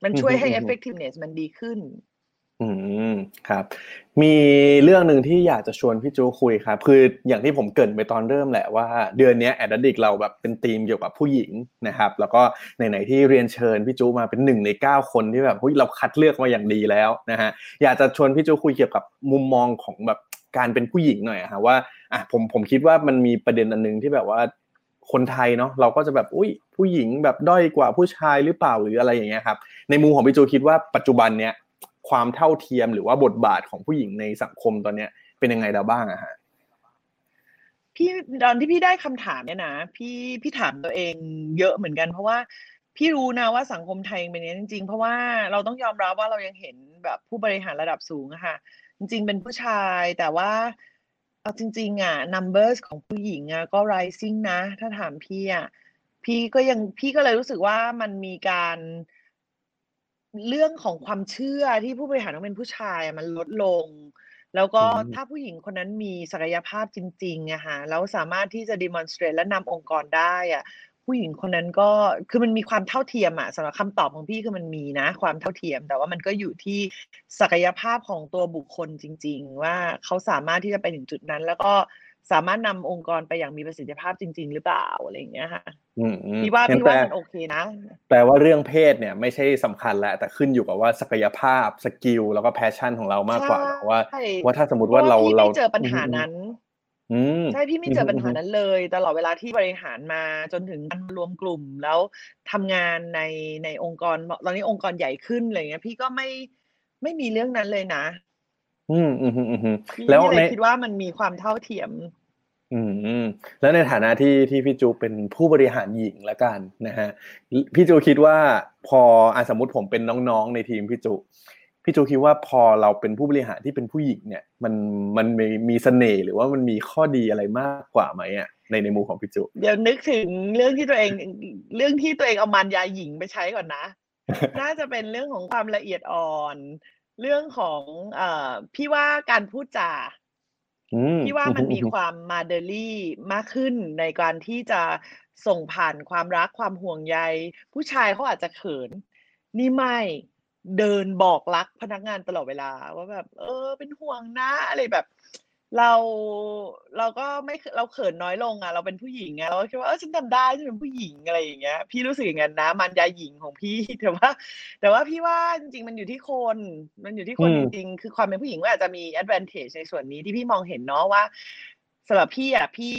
มันช่วยให้อือฮึอือฮึ effectiveness มันดีขึ้น อืมครับ มีเรื่องหนึ่งที่อยากจะชวนพี่จูคุยครับ คืออย่างที่ผมเกรินไปตอนเริ่มแหละว่าเดือนนี้แอดดิกเราแบบเป็นธีมเกี่ยวกับผู้หญิงนะครับ แล้วก็ไหนๆที่เรียนเชิญพี่จูมาเป็นหนึ่งในเก้าคนที่แบบเฮ้ยเราคัดเลือกมาอย่างดีแล้วนะฮะอยากจะชวนพี่จูคุยเกี่ยวกับมุมมองของแบบการเป็นผู้หญิงหน่อยฮะว่าอะผมผมคิดว่ามันมีประเด็นอันนึงที่แบบว่าคนไทยเนาะเราก็จะแบบอุ้ยผู้หญิงแบบด้อยกว่าผู้ชายหรือเปล่าหรืออะไรอย่างเงี้ยครับในมุมของพี่จูคิดว่าปัจจุบันเนี้ย ความเท่าเทียมหรือว่าบทบาทของผู้หญิงในสังคมตอนเนี้ยเป็นยังไงแล้วบ้างอะฮะพี่ตอนที่พี่ได้คำถามเนี่ยนะพี่พี่ถามตัวเองเยอะเหมือนกัน เพราะว่าพี่รู้นะว่าสังคมไทยเป็นอย่างนี้จริง ๆ เพราะว่าเราต้องยอมรับว่าเรายังเห็นแบบผู้บริหารระดับสูงอะค่ะ จริง ๆ เป็นผู้ชายแต่ว่าเอาจริง ๆอะ numbers ของผู้หญิงอะก็ rising นะ ถ้าถามพี่อะพี่ก็ยังพี่ก็เลยรู้สึกว่ามันมีการ เรื่องของความเชื่อที่ผู้บริหารต้องเป็นผู้ชายมันลดลง แล้วก็ถ้าผู้หญิงคนนั้นมีศักยภาพจริงๆอะฮะแล้วสามารถที่จะ demonstrate และนำองค์กรได้อะผู้หญิงคนนั้นก็คือมันมีความเท่าเทียมอะสำหรับคำตอบของพี่คือมันมีนะ ความเท่าเทียม แต่ว่ามันก็อยู่ที่ศักยภาพของตัวบุคคลจริง ๆ ว่าเขาสามารถที่จะไปถึงจุดนั้น แล้วก็ สามารถนำองค์กรไปอย่างมีประสิทธิภาพจริง ๆ หรือเปล่าอะไรอย่างเงี้ยค่ะพี่ว่าพี่ว่ามันโอเคนะแปลว่าเรื่องเพศเนี่ยไม่ใช่สำคัญแล้วแต่ขึ้นอยู่กับว่าศักยภาพ skill แล้วก็ passion ของเรามากกว่าว่า ว่าถ้าสมมติว่าเราเราเจอปัญหานั้นใช่พี่ไม่เจอปัญหานั้นเลย ตลอดเวลาที่บริหารมาจนถึงการรวมกลุ่มแล้วทำงานในในองค์กรตอนนี้องค์กรใหญ่ขึ้นอะไรเงี้ย พี่ก็ไม่ไม่มีเรื่องนั้นเลยนะ อืมอืมอืมแล้วในคิดว่ามันมีความเท่าเทียม อืมแล้วในฐานะที่ที่พี่จูเป็นผู้บริหารหญิงละกันนะฮะพี่จูคิดว่าพออาสมมติผมเป็นน้องๆในทีมพี่จูพี่จูคิดว่าพอเราเป็นผู้บริหารที่เป็นผู้หญิงเนี่ยมันมันมีมีเสน่ห์หรือว่ามันมีข้อดีอะไรมากกว่าไหมอะในในมุมของพี่จูเดี๋ยวนึกถึงเรื่องที่ตัวเองเรื่องที่ตัวเองเอามารยาหญิงไปใช้ก่อนนะ น่าจะเป็นเรื่องของความละเอียดอ่อน เรื่องของเอ่อพี่ว่าการพูดจาพี่ว่ามันมีความมาเดลี่มากขึ้นในการที่จะส่งผ่านความรักความห่วงใย ผู้ชายเขาอาจจะเขิน นี่ไม่เดินบอกรักพนักงานตลอดเวลา ว่าแบบ เออ เป็นห่วงนะอะไรแบบ เราเราก็ไม่เราเขินน้อยลงอะ เราเป็นผู้หญิงอะเราคิดว่าเออฉันทำได้ฉันเป็นผู้หญิงอะไรอย่างเงี้ย พี่รู้สึกอย่างนั้นนะมันยาหญิงของพี่แต่ว่า แต่ว่าพี่ว่าจริงๆมันอยู่ที่คน มันอยู่ที่คนจริงๆคือความเป็นผู้หญิงก็อาจจะมี advantage ในส่วนนี้ที่พี่มองเห็นเนาะว่าสำหรับพี่อะพี่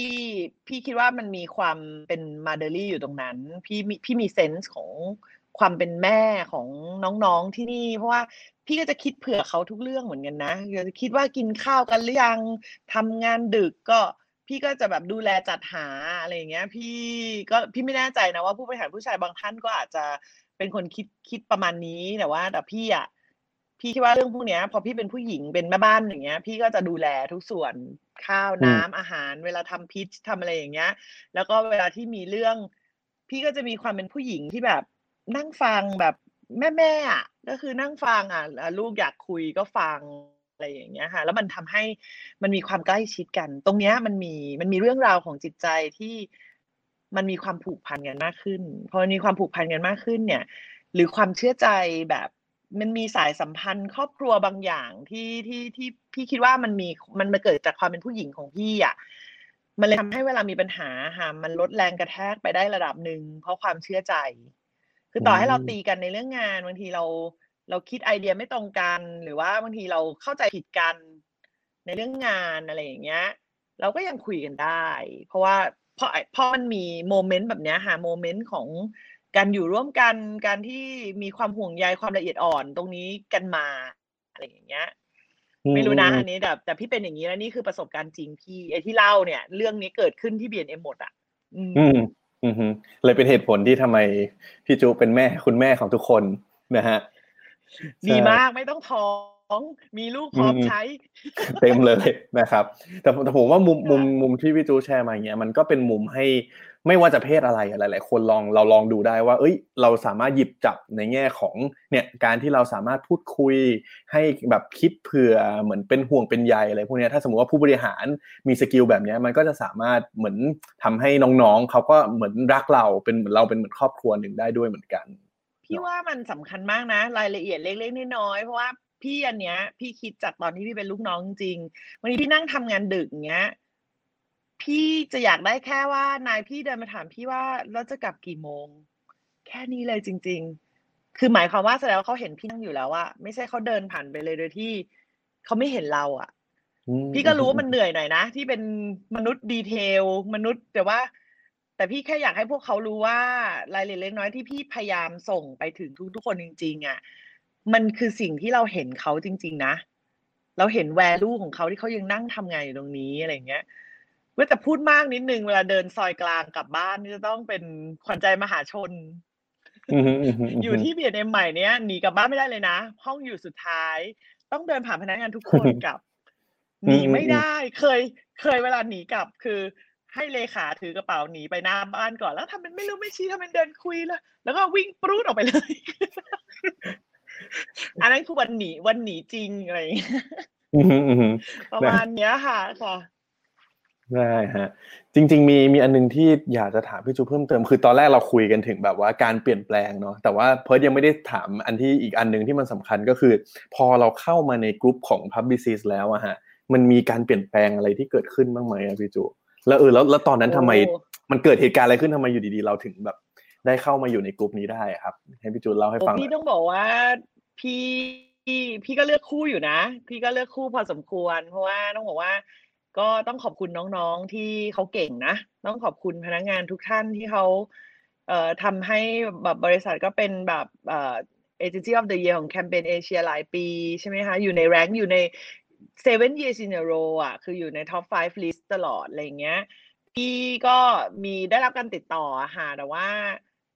พี่คิดว่ามันมีความเป็นมาเดลี่อยู่ตรงนั้น พี่มีพี่มีเซนส์ของ ความเป็นแม่ของน้องๆที่นี่ เพราะว่าพี่ก็จะคิดเผื่อเขาทุกเรื่องเหมือนกันนะจะคิดว่ากินข้าวกันหรือยังทำงานดึกก็พี่ก็จะแบบดูแลจัดหาอะไรอย่างเงี้ย พี่ก็พี่ไม่แน่ใจนะว่าผู้บริหารผู้ชายบางท่านก็อาจจะเป็นคนคิดคิดประมาณนี้แต่ว่า แต่พี่อะพี่คิดว่าเรื่องพวกนี้พอพี่เป็นผู้หญิงเป็นแม่บ้านอย่างเงี้ย พี่ก็จะดูแลทุกส่วนข้าวน้ำอาหาร เวลาทำพิชทำอะไรอย่างเงี้ย แล้วก็เวลาที่มีเรื่อง พี่ก็จะมีความเป็นผู้หญิงที่แบบ นั่งฟังแบบแม่ๆอะก็คือนั่งฟังอะลูกอยากคุยก็ฟังอะไรอย่างเงี้ยค่ะแล้วมันทำให้มันมีความใกล้ชิดกัน ตรงเนี้ยมันมีมันมีเรื่องราวของจิตใจที่มันมีความผูกพันกันมากขึ้นพอมีความผูกพันกันมากขึ้นเนี่ย หรือความเชื่อใจแบบมันมีสายสัมพันธ์ ครอบครัวบางอย่างที่ที่ที่พี่คิดว่ามันมีมันมาเกิดจากความเป็นผู้หญิงของพี่อะมันเลยทำให้เวลามีปัญหาค่ะมันลดแรงกระแทกไปได้ระดับหนึ่งเพราะความเชื่อใจ คือต่อให้เราตีกันในเรื่องงานบางทีเราเราคิดไอเดียไม่ตรงกัน หรือว่าบางทีเราเข้าใจผิดกันในเรื่องงานอะไรอย่างเงี้ย เราก็ยังคุยกันได้ เพราะว่าเพราะเพราะมันมี moment แบบเนี้ยค่ะ moment ของการอยู่ร่วมกันการที่มีความห่วงใยความละเอียดอ่อนตรงนี้กันมาอะไรอย่างเงี้ย ไม่รู้นะอันนี้แต่แต่พี่เป็นอย่างนี้แล้วนี่คือประสบการณ์จริงพี่ไอ้ที่เล่าเนี่ย เรื่องนี้เกิดขึ้นที่ B&M หมดอะ อืมอือฮึ เลยเป็นเหตุผลที่ทำไมพี่จูเป็นแม่คุณแม่ของทุกคนนะฮะดีมากไม่ต้องท้อ งมีลูกพร้อมใช้ เต็มเลยนะครับ แต่แต่ผมว่ามุมมุมมุมที่พี่จูแชร์มาอย่างเงี้ยมันก็เป็นมุมให้ไม่ว่าจะเพศอะไรหลาย ๆ คนลองเราลองดูได้ว่า เอ้ย เราสามารถหยิบจับในแง่ของเนี่ยการที่เราสามารถพูดคุย ให้แบบคิดเผื่อเหมือนเป็นห่วงเป็นใยอะไรพวกนี้ถ้าสมมติว่าผู้บริหารมีสกิลแบบนี้มันก็จะสามารถเหมือนทำให้น้อง ๆเขาก็เหมือนรักเราเป็นเหมือนเราเป็นเหมือนครอบครัวหนึ่งได้ด้วยเหมือนกันพี่ว่ามันสำคัญมากนะ รายละเอียดเล็กๆน้อยๆเพราะว่า พี่อันเนี้ย พี่คิดจากตอนที่พี่เป็นลูกน้องจริงๆวันนี้พี่นั่งทำงานดึกอย่างเงี้ย พี่จะอยากได้แค่ว่านายพี่เดินมาถามพี่ว่าเราจะกลับกี่โมง แค่นี้เลยจริง ๆ คือหมายความว่าแสดงว่าเขาเห็นพี่นั่งอยู่แล้วอะไม่ใช่เขาเดินผ่านไปเลยโดยที่เขาไม่เห็นเราอะอืมพี่ก็รู้ว่ามันเหนื่อยหน่อยนะที่เป็นมนุษย์ดีเทล มนุษย์แต่ว่า แต่พี่แค่อยากให้พวกเขารู้ว่ารายละเอียดเล็กน้อยที่พี่พยายามส่งไปถึงทุกๆคนจริง ๆ อะ มันคือสิ่งที่เราเห็นเขาจริง ๆ นะ เราเห็นแวลูของเขาที่เขายังนั่งทำงานอยู่ตรงนี้อะไรอย่างเงี้ยเว้ยแต่พูดมากนิดนึงเวลาเดินซอยกลางกลับบ้านนี่จะต้องเป็นขวัญใจมหาชนอืมอืมอืมมอยู่ที่เบียดเอ็มใหม่เนี้ยหนีกลับบ้านไม่ได้เลยนะ ห้องอยู่สุดท้าย ต้องเดินผ่านพนักงานทุกคนกลับหนีไม่ได้ เคย เคยเวลาหนีกลับคือให้เลขาถือกระเป๋าหนีไปหน้าบ้านก่อนแล้วทำเป็นไม่รู้ไม่ชี้ทำเป็นเดินคุยแล้ว แล้วก็วิ่งปรูดออกไปเลย อันนั้นคือวันหนีวันหนีจริงอะไรอย่างเงี้ยอืมอืมอืมประมาณเนี้ยค่ะค่ะได้ฮะจริง ๆ มีมีอันนึงที่อยากจะถามพี่จูเพิ่มเติมคือตอนแรกเราคุยกันถึงแบบว่าการเปลี่ยนแปลงเนาะแต่ว่าเพิร์ดยังไม่ได้ถามอันที่อีกอันหนึ่งที่มันสำคัญก็คือ พอเราเข้ามาในกลุ่มของ Publicist แล้วอะฮะมันมีการเปลี่ยนแปลงอะไรที่เกิดขึ้นบ้างไหมอะพี่จูแล้วเออแล้วแล้วตอนนั้นทำไมโอ้มันเกิดเหตุการณ์อะไรขึ้นทำไมอยู่ดีๆ เราถึงแบบ ได้เข้ามาอยู่ในกลุ่มนี้ได้อะครับ ให้พี่จูเล่าให้โอ้ฟังหน่พี่อยต้องบอกว่าพี่พี่ก็เลือกคู่อยู่นะ พี่ก็เลือกคู่พอสมควร เพราะว่าต้องบอกว่า ก็ต้องขอบคุณน้องๆที่เขาเก่งนะ ต้องขอบคุณพนักงานทุกท่านที่เขาเอ่อทำให้แบบบริษัทก็เป็นแบบเอ่อ Agency of the Year ของแคมเปญเอเชียหลายปีใช่ไหมคะ อยู่ในแรงอยู่ใน seven years in a row อะ คืออยู่ใน top five list ตลอดอะไรอย่างเงี้ย พี่ก็มีได้รับการติดต่ออะค่ะ แต่ว่า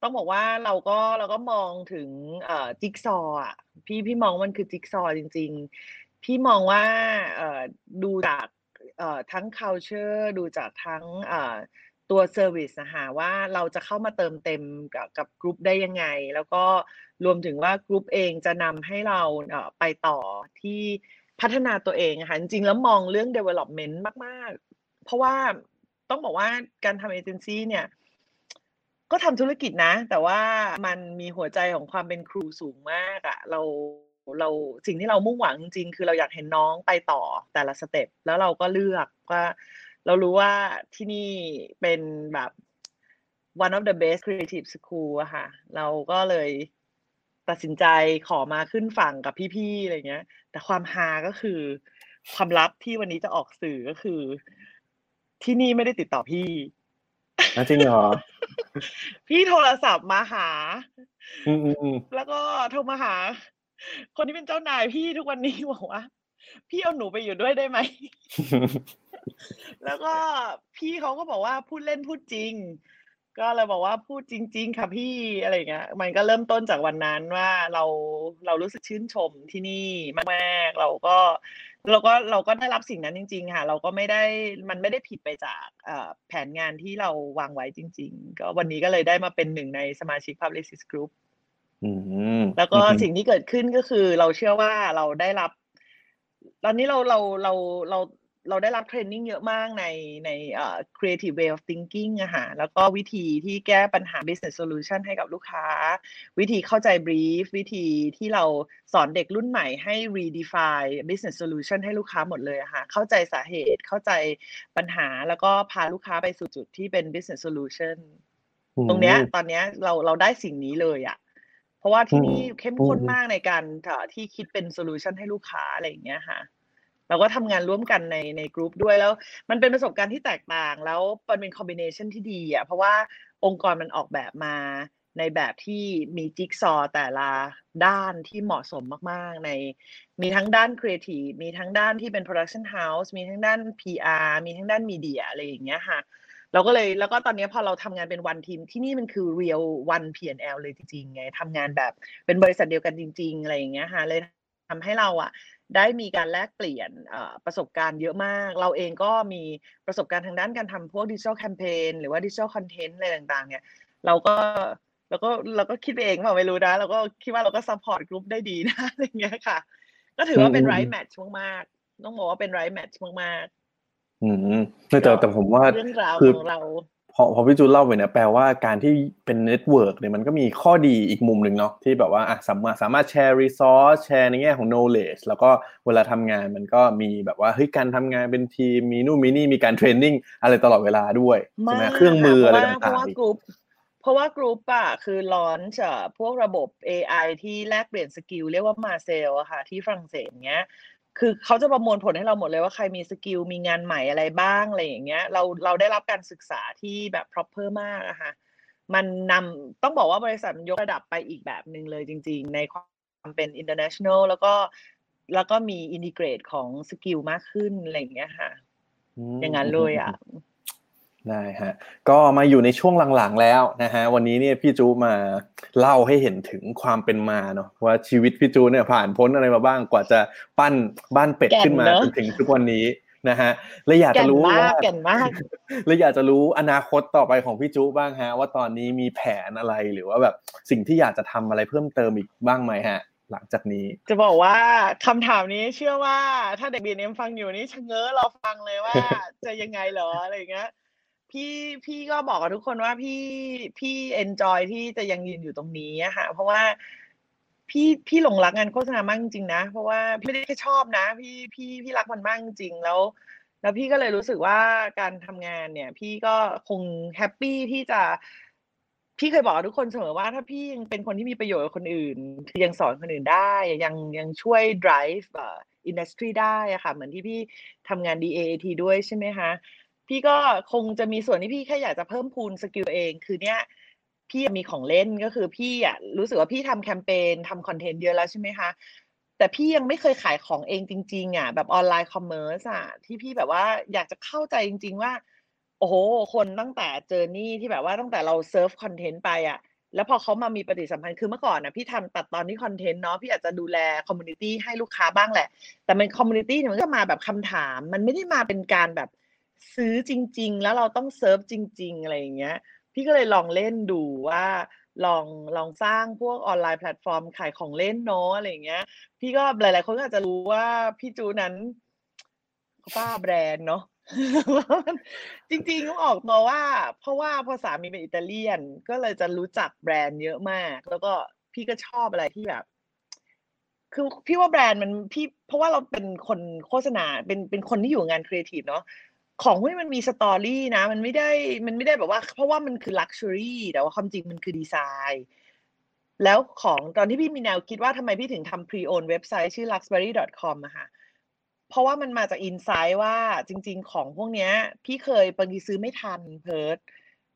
ต้องบอกว่าเราก็เราก็มองถึงเอ่อจิ๊กซอว์อะพี่พี่มองว่ามันคือจิ๊กซอว์จริง ๆ พี่มองว่าเอ่อดูจากเอ่อทั้ง culture ดูจากทั้งเอ่อตัว service นะคะว่าเราจะเข้ามาเติมเต็มกับกับกรุ๊ปได้ยังไง แล้วก็รวมถึงว่ากรุ๊ปเองจะนำให้เราเอ่อไปต่อที่พัฒนาตัวเองค่ะจริงๆแล้วมองเรื่อง development มาก ๆ เพราะว่าต้องบอกว่าการทำเอเจนซี่เนี่ย ก็ทำธุรกิจนะ แต่ว่ามันมีหัวใจของความเป็นครูสูงมากอะเราเราสิ่งที่เรามุ่งหวังจริงๆคือเราอยากเห็นน้องไปต่อแต่ละสเต็ปแล้วเราก็เลือกว่า เรารู้ว่าที่นี่เป็นแบบ one of the best creative school อะค่ะ เราก็เลยตัดสินใจขอมาขึ้นฝั่งกับพี่ๆอะไรเงี้ย แต่ความฮาก็คือ ความลับที่วันนี้จะออกสื่อก็คือ ที่นี่ไม่ได้ติดต่อพี่ จริงเหรอ พี่โทรศัพท์มาหา อืมอืมอืมแล้วก็โทรมาหา คนที่เป็นเจ้านายพี่ทุกวันนี้บอกว่า พี่เอาหนูไปอยู่ด้วยได้ไหม แล้วก็พี่เขาก็บอกว่าพูดเล่นพูดจริง ก็เลยบอกว่าพูดจริง ๆ ค่ะพี่อะไรอย่างเงี้ย มันก็เริ่มต้นจากวันนั้นว่าเราเรารู้สึกชื่นชมที่นี่มากๆเราก็ เราก็เราก็ได้รับสิ่งนั้นจริง ๆ ค่ะ เราก็ไม่ได้มันไม่ได้ผิดไปจากเอ่อแผนงานที่เราวางไว้จริง ๆ ก็วันนี้ก็เลยได้มาเป็นหนึ่งในสมาชิก Publicist Group อืมแล้วก็อืมสิ่งที่เกิดขึ้นก็คือเราเชื่อว่าเราได้รับ ตอนนี้เราเราเราเรา เราได้รับเทรนนิ่งเยอะมากในในเอ่อ creative way of thinking อะค่ะแล้วก็วิธีที่แก้ปัญหา business solution ให้กับลูกค้า วิธีเข้าใจ brief วิธีที่เราสอนเด็กรุ่นใหม่ให้ redefine business solution ให้ลูกค้าหมดเลยอะค่ะเข้าใจสาเหตุเข้าใจปัญหาแล้วก็พาลูกค้าไปสู่จุดที่เป็น business solution ตรงเนี้ยตอนเนี้ยเราเราได้สิ่งนี้เลยอะเพราะว่าที่นี่เข้มข้นอืมมากในการเอ่อที่คิดเป็น solution ให้ลูกค้าอะไรอย่างเงี้ยค่ะ เราก็ทำงานร่วมกันในในกลุ่มด้วยแล้ว มันเป็นประสบการณ์ที่แตกต่าง แล้วมันเป็น combination ที่ดีอะเพราะว่าองค์กรมันออกแบบมาในแบบที่มีจิ๊กซอว์แต่ละด้านที่เหมาะสมมาก ๆ ในมีทั้งด้านครีเอทีฟมีทั้งด้านที่เป็น production house มีทั้งด้าน PR มีทั้งด้าน media อะไรอย่างเงี้ยค่ะ เราก็เลยแล้วก็ตอนนี้พอเราทำงานเป็น one team ที่นี่มันคือ real one P&L เลยจริงๆไงทำงานแบบเป็นบริษัทเดียวกันจริง ๆ อะไรอย่างเงี้ยค่ะเลยทำให้เราอะ ได้มีการแลกเปลี่ยนเอ่อประสบการณ์เยอะมาก เราเองก็มีประสบการณ์ทางด้านการทำพวก digital campaign หรือว่า digital content อะไรต่างๆเนี่ยเราก็เราก็เราก็คิดไปเองเปล่าไม่รู้นะเราก็คิดว่าเราก็ support กลุ่มได้ดีนะอะไรอย่างเงี้ยค่ะ ก็ถือว่าเป็นอืม right match มากๆต้องบอกว่าเป็น right match มากอืมแต่แต่แต่ผมว่าๆเรื่องราวคือของเรา พอพอพี่จูนเล่าไปเนี่ยแปลว่าการที่เป็น network เนี่ยมันก็มีข้อดีอีกมุมหนึ่งเนาะที่แบบว่าอะสามารถสามารถ share resource share ในแง่ของ knowledge แล้วก็เวลาทำงานมันก็มีแบบว่าเฮ้ยการทำงานเป็นทีมมีนู่นมีนี่มีการ training อะไรตลอดเวลาด้วยใช่ไหมมากเครื่องมืออะไรค่ะเพราะว่าเพราะต่างว่าๆอีกกรุ๊ปเพราะว่ากรุ๊ปอะคือ launch พวกระบบ AI ที่แลกเปลี่ยน skill เรียกว่า Marcel อะค่ะที่ฝรั่งเศสเงี้ย คือเขาจะประมวลผลให้เราหมดเลยว่าใครมี skill มีงานใหม่อะไรบ้างอะไรอย่างเงี้ย เราเราได้รับการศึกษาที่แบบ proper มากอะค่ะมันนำต้องบอกว่าบริษัทมันยกระดับไปอีกแบบหนึ่งเลยจริง ๆ ในความเป็น international แล้วก็แล้วก็มี integrate ของ skill มากขึ้นอะไรอย่างเงี้ยค่ะ อย่างนั้นเลยอะ ได้ฮะก็มาอยู่ในช่วงหลังๆแล้วนะฮะวันนี้เนี่ยพี่จูมาเล่าให้เห็นถึงความเป็นมาเนาะว่าชีวิตพี่จูเนี่ยผ่านพ้นอะไรมาบ้างกว่าจะปั้นบ้านเป็ดแก่นขึ้นมาเนอะจนถึงทุกวันนี้นะฮะและอยากแก่จะนรู้มาว่ากแก่นมากและอยากจะรู้อนาคตต่อไปของพี่จูบ้างฮะ ว่าตอนนี้มีแผนอะไรหรือว่าแบบสิ่งที่อยากจะทำอะไรเพิ่มเติมอีกบ้างไหมฮะ หลังจากนี้ จะบอกว่าคำถามนี้เชื่อว่าถ้าเด็ก B&M ฟังอยู่นี่ชะเง้อรอฟังเลยว่าจะยังไงเหรออะไรอย่างเงี้ย พี่พี่ก็บอกกับทุกคนว่าพี่พี่ enjoy ที่จะยังยืนอยู่ตรงนี้อะค่ะ เพราะว่าพี่พี่หลงรักงานโฆษณามากจริงนะ เพราะว่าพี่ไม่ได้แค่ชอบนะ พี่พี่พี่รักมันมากจริงแล้ว แล้วพี่ก็เลยรู้สึกว่าการทำงานเนี่ย พี่ก็คง happy ที่จะพี่เคยบอกกับทุกคนเสมอว่าถ้าพี่ยังเป็นคนที่มีประโยชน์กับคนอื่น คือยังสอนคนอื่นได้ ยังยังช่วย drive อ่อ industry ได้อะค่ะ เหมือนที่พี่ทำงาน DAAT ด้วยใช่ไหมคะ พี่ก็คงจะมีส่วนที่พี่แค่อยากจะเพิ่มพูน skill เอง คือเนี้ยพี่มีของเล่นก็คือพี่อะรู้สึกว่าพี่ทำแคมเปญทำ content เยอะแล้วใช่ไหมคะแต่พี่ยังไม่เคยขายของเองจริง ๆ อะ แบบ online commerce อะที่พี่แบบว่าอยากจะเข้าใจจริง ๆ ว่า โอ้โห คนตั้งแต่เจอนี่ที่แบบว่าตั้งแต่เรา serve content ไปอะ แล้วพอเขามามีปฏิสัมพันธ์คือเมื่อก่อนนะพี่ทำตัดตอนที่ content เนาะพี่อาจจะดูแล community ให้ลูกค้าบ้างแหละ แต่เป็น community มันก็มาแบบคำถาม มันไม่ได้มาเป็นการแบบ ซื้อจริง ๆ แล้วเราต้องเซิร์ฟจริง ๆ อะไรอย่างเงี้ย พี่ก็เลยลองเล่นดูว่าลองลองสร้างพวก online platform ขายของเล่นเนาะอะไรอย่างเงี้ย พี่ก็หลาย ๆ คนก็อาจจะรู้ว่าพี่จูนน่ะบ้าแบรนด์เนาะจริงๆต้องออกตัวว่า เพราะว่าภาษามีเป็นอิตาเลียน ก็เลยจะรู้จักแบรนด์เยอะมาก แล้วก็พี่ก็ชอบอะไรที่แบบ คือพี่ว่าแบรนด์มันพี่ เพราะว่าเราเป็นคนโฆษณาเป็นเป็นคนที่อยู่งานครีเอทีฟเนาะ ของพวกนี้มันมี story นะ มันไม่ได้มันไม่ได้แบบว่า เพราะว่ามันคือ luxury แต่ว่าความจริงมันคือดีไซน์แล้วของตอนที่พี่มีแนวคิดว่าทำไมพี่ถึงทำ pre-owned เว็บไซต์ชื่อ luxury.com อะค่ะ เพราะว่ามันมาจากอินไซต์ว่าจริง ๆ ของพวกเนี้ย พี่เคยบางทีซื้อไม่ทันเพิร์ด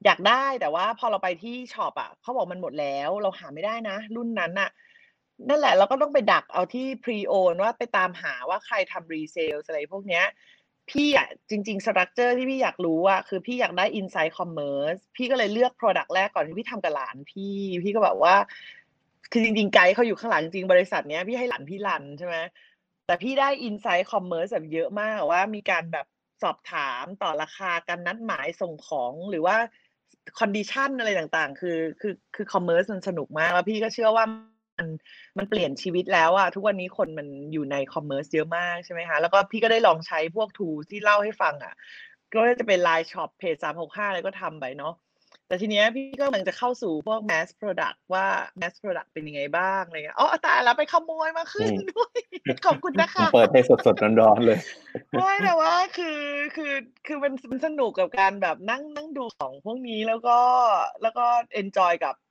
อยากได้แต่ว่าพอเราไปที่ช็อปอะเขาบอกมันหมดแล้ว เราหาไม่ได้นะ รุ่นนั้นน่ะนั่นแหละเราก็ต้องไปดักเอาที่ pre-own ว่าไปตามหาว่าใครทำ resale อะไรพวกเนี้ย พี่อะจริงๆ structure ที่พี่อยากรู้อะคือพี่อยากได้ insight commerce พี่ก็เลยเลือก product แรกก่อนที่พี่ทำกับหลานพี่ พี่ก็แบบว่า คือจริงๆไกด์เขาอยู่ข้างหลังจริงบริษัทเนี้ยพี่ให้หลานพี่รันใช่ไหมแต่พี่ได้ insight commerce แบบเยอะมากว่ามีการแบบสอบถามต่อราคาการนัดหมายส่งของหรือว่า condition อะไรต่างๆ คือคือคือ commerce มันสนุกมาก แล้วพี่ก็เชื่อว่า มันมันเปลี่ยนชีวิตแล้วอะทุกวันนี้คนมันอยู่ใน commerce เยอะมากใช่ไหมคะแล้วก็พี่ก็ได้ลองใช้พวก tools ที่เล่าให้ฟังอะก็จะเป็น Line Shop เพจ365อะไรก็ทำไปเนาะแต่ทีเนี้ยพี่ก็กำลังจะเข้าสู่พวก mass product ว่า mass product เป็นยังไงบ้างอะไรเงี้ยอ๋อตายแล้วไปขโมยมาขึ้นอืมด้วย ขอบคุณนะคะ เปิดให้สดๆร้อนๆเลยไม่แต่ว่าคือคือคือมันมันสนุกกับการแบบนั่งนั่งดูของพวกนี้แล้วก็แล้วก็ enjoy กับแบบ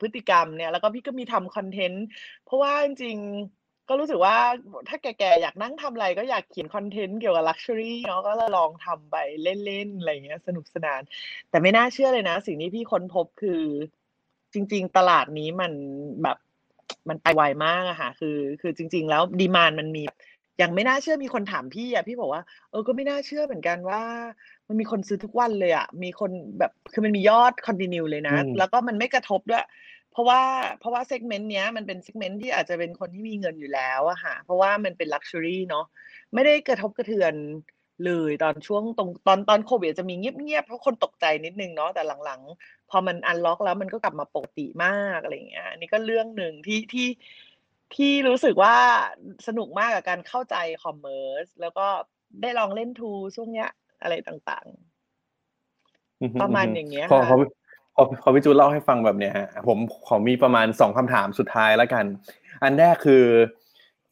พฤติกรรมเนี่ยแล้วก็พี่ก็มีทำคอนเทนต์เพราะว่าจริงๆก็รู้สึกว่าถ้าแก่ๆอยากนั่งทำอะไรก็อยากเขียนคอนเทนต์เกี่ยวกับ luxury เนาะก็เลยลองทำไปเล่นๆอะไรเงี้ยสนุกสนาน แต่ไม่น่าเชื่อเลยนะ สิ่งที่พี่ค้นพบคือ จริง ๆ ตลาดนี้มันแบบมันไปไวมากอะค่ะคือ คือจริง ๆ แล้ว demand มันมีอย่างไม่น่าเชื่อมีคนถามพี่อะพี่บอกว่าเออก็ไม่น่าเชื่อเหมือนกันว่า มันมีคนซื้อทุกวันเลยอะมีคนแบบคือมันมียอด continue เลยนะอืมแล้วก็มันไม่กระทบด้วย เพราะว่าเพราะว่า segment เนี้ยมันเป็น segment ที่อาจจะเป็นคนที่มีเงินอยู่แล้วอะค่ะ เพราะว่ามันเป็น luxury เนาะไม่ได้กระทบกระเทือนเลยตอนช่วงตรงตอนตอนโควิดจะมีเงียบๆเพราะคนตกใจนิดนึงเนาะแต่หลังๆ พอมัน unlock แล้วมันก็กลับมาปกติมากอะไรอย่างเงี้ยอันนี้ก็เรื่องหนึ่งที่ที่ที่รู้สึกว่าสนุกมากกับการเข้าใจ commerce แล้วก็ได้ลองเล่น tool ช่วงเนี้ย อะไรต่างประมาณอย่างเงี้ยพอค่ะพอพอพอพี่จูเล่าให้ฟังแบบเนี้ยฮะผมขอมีประมาณสองคำถามสุดท้ายแล้วกัน อันแรกคือ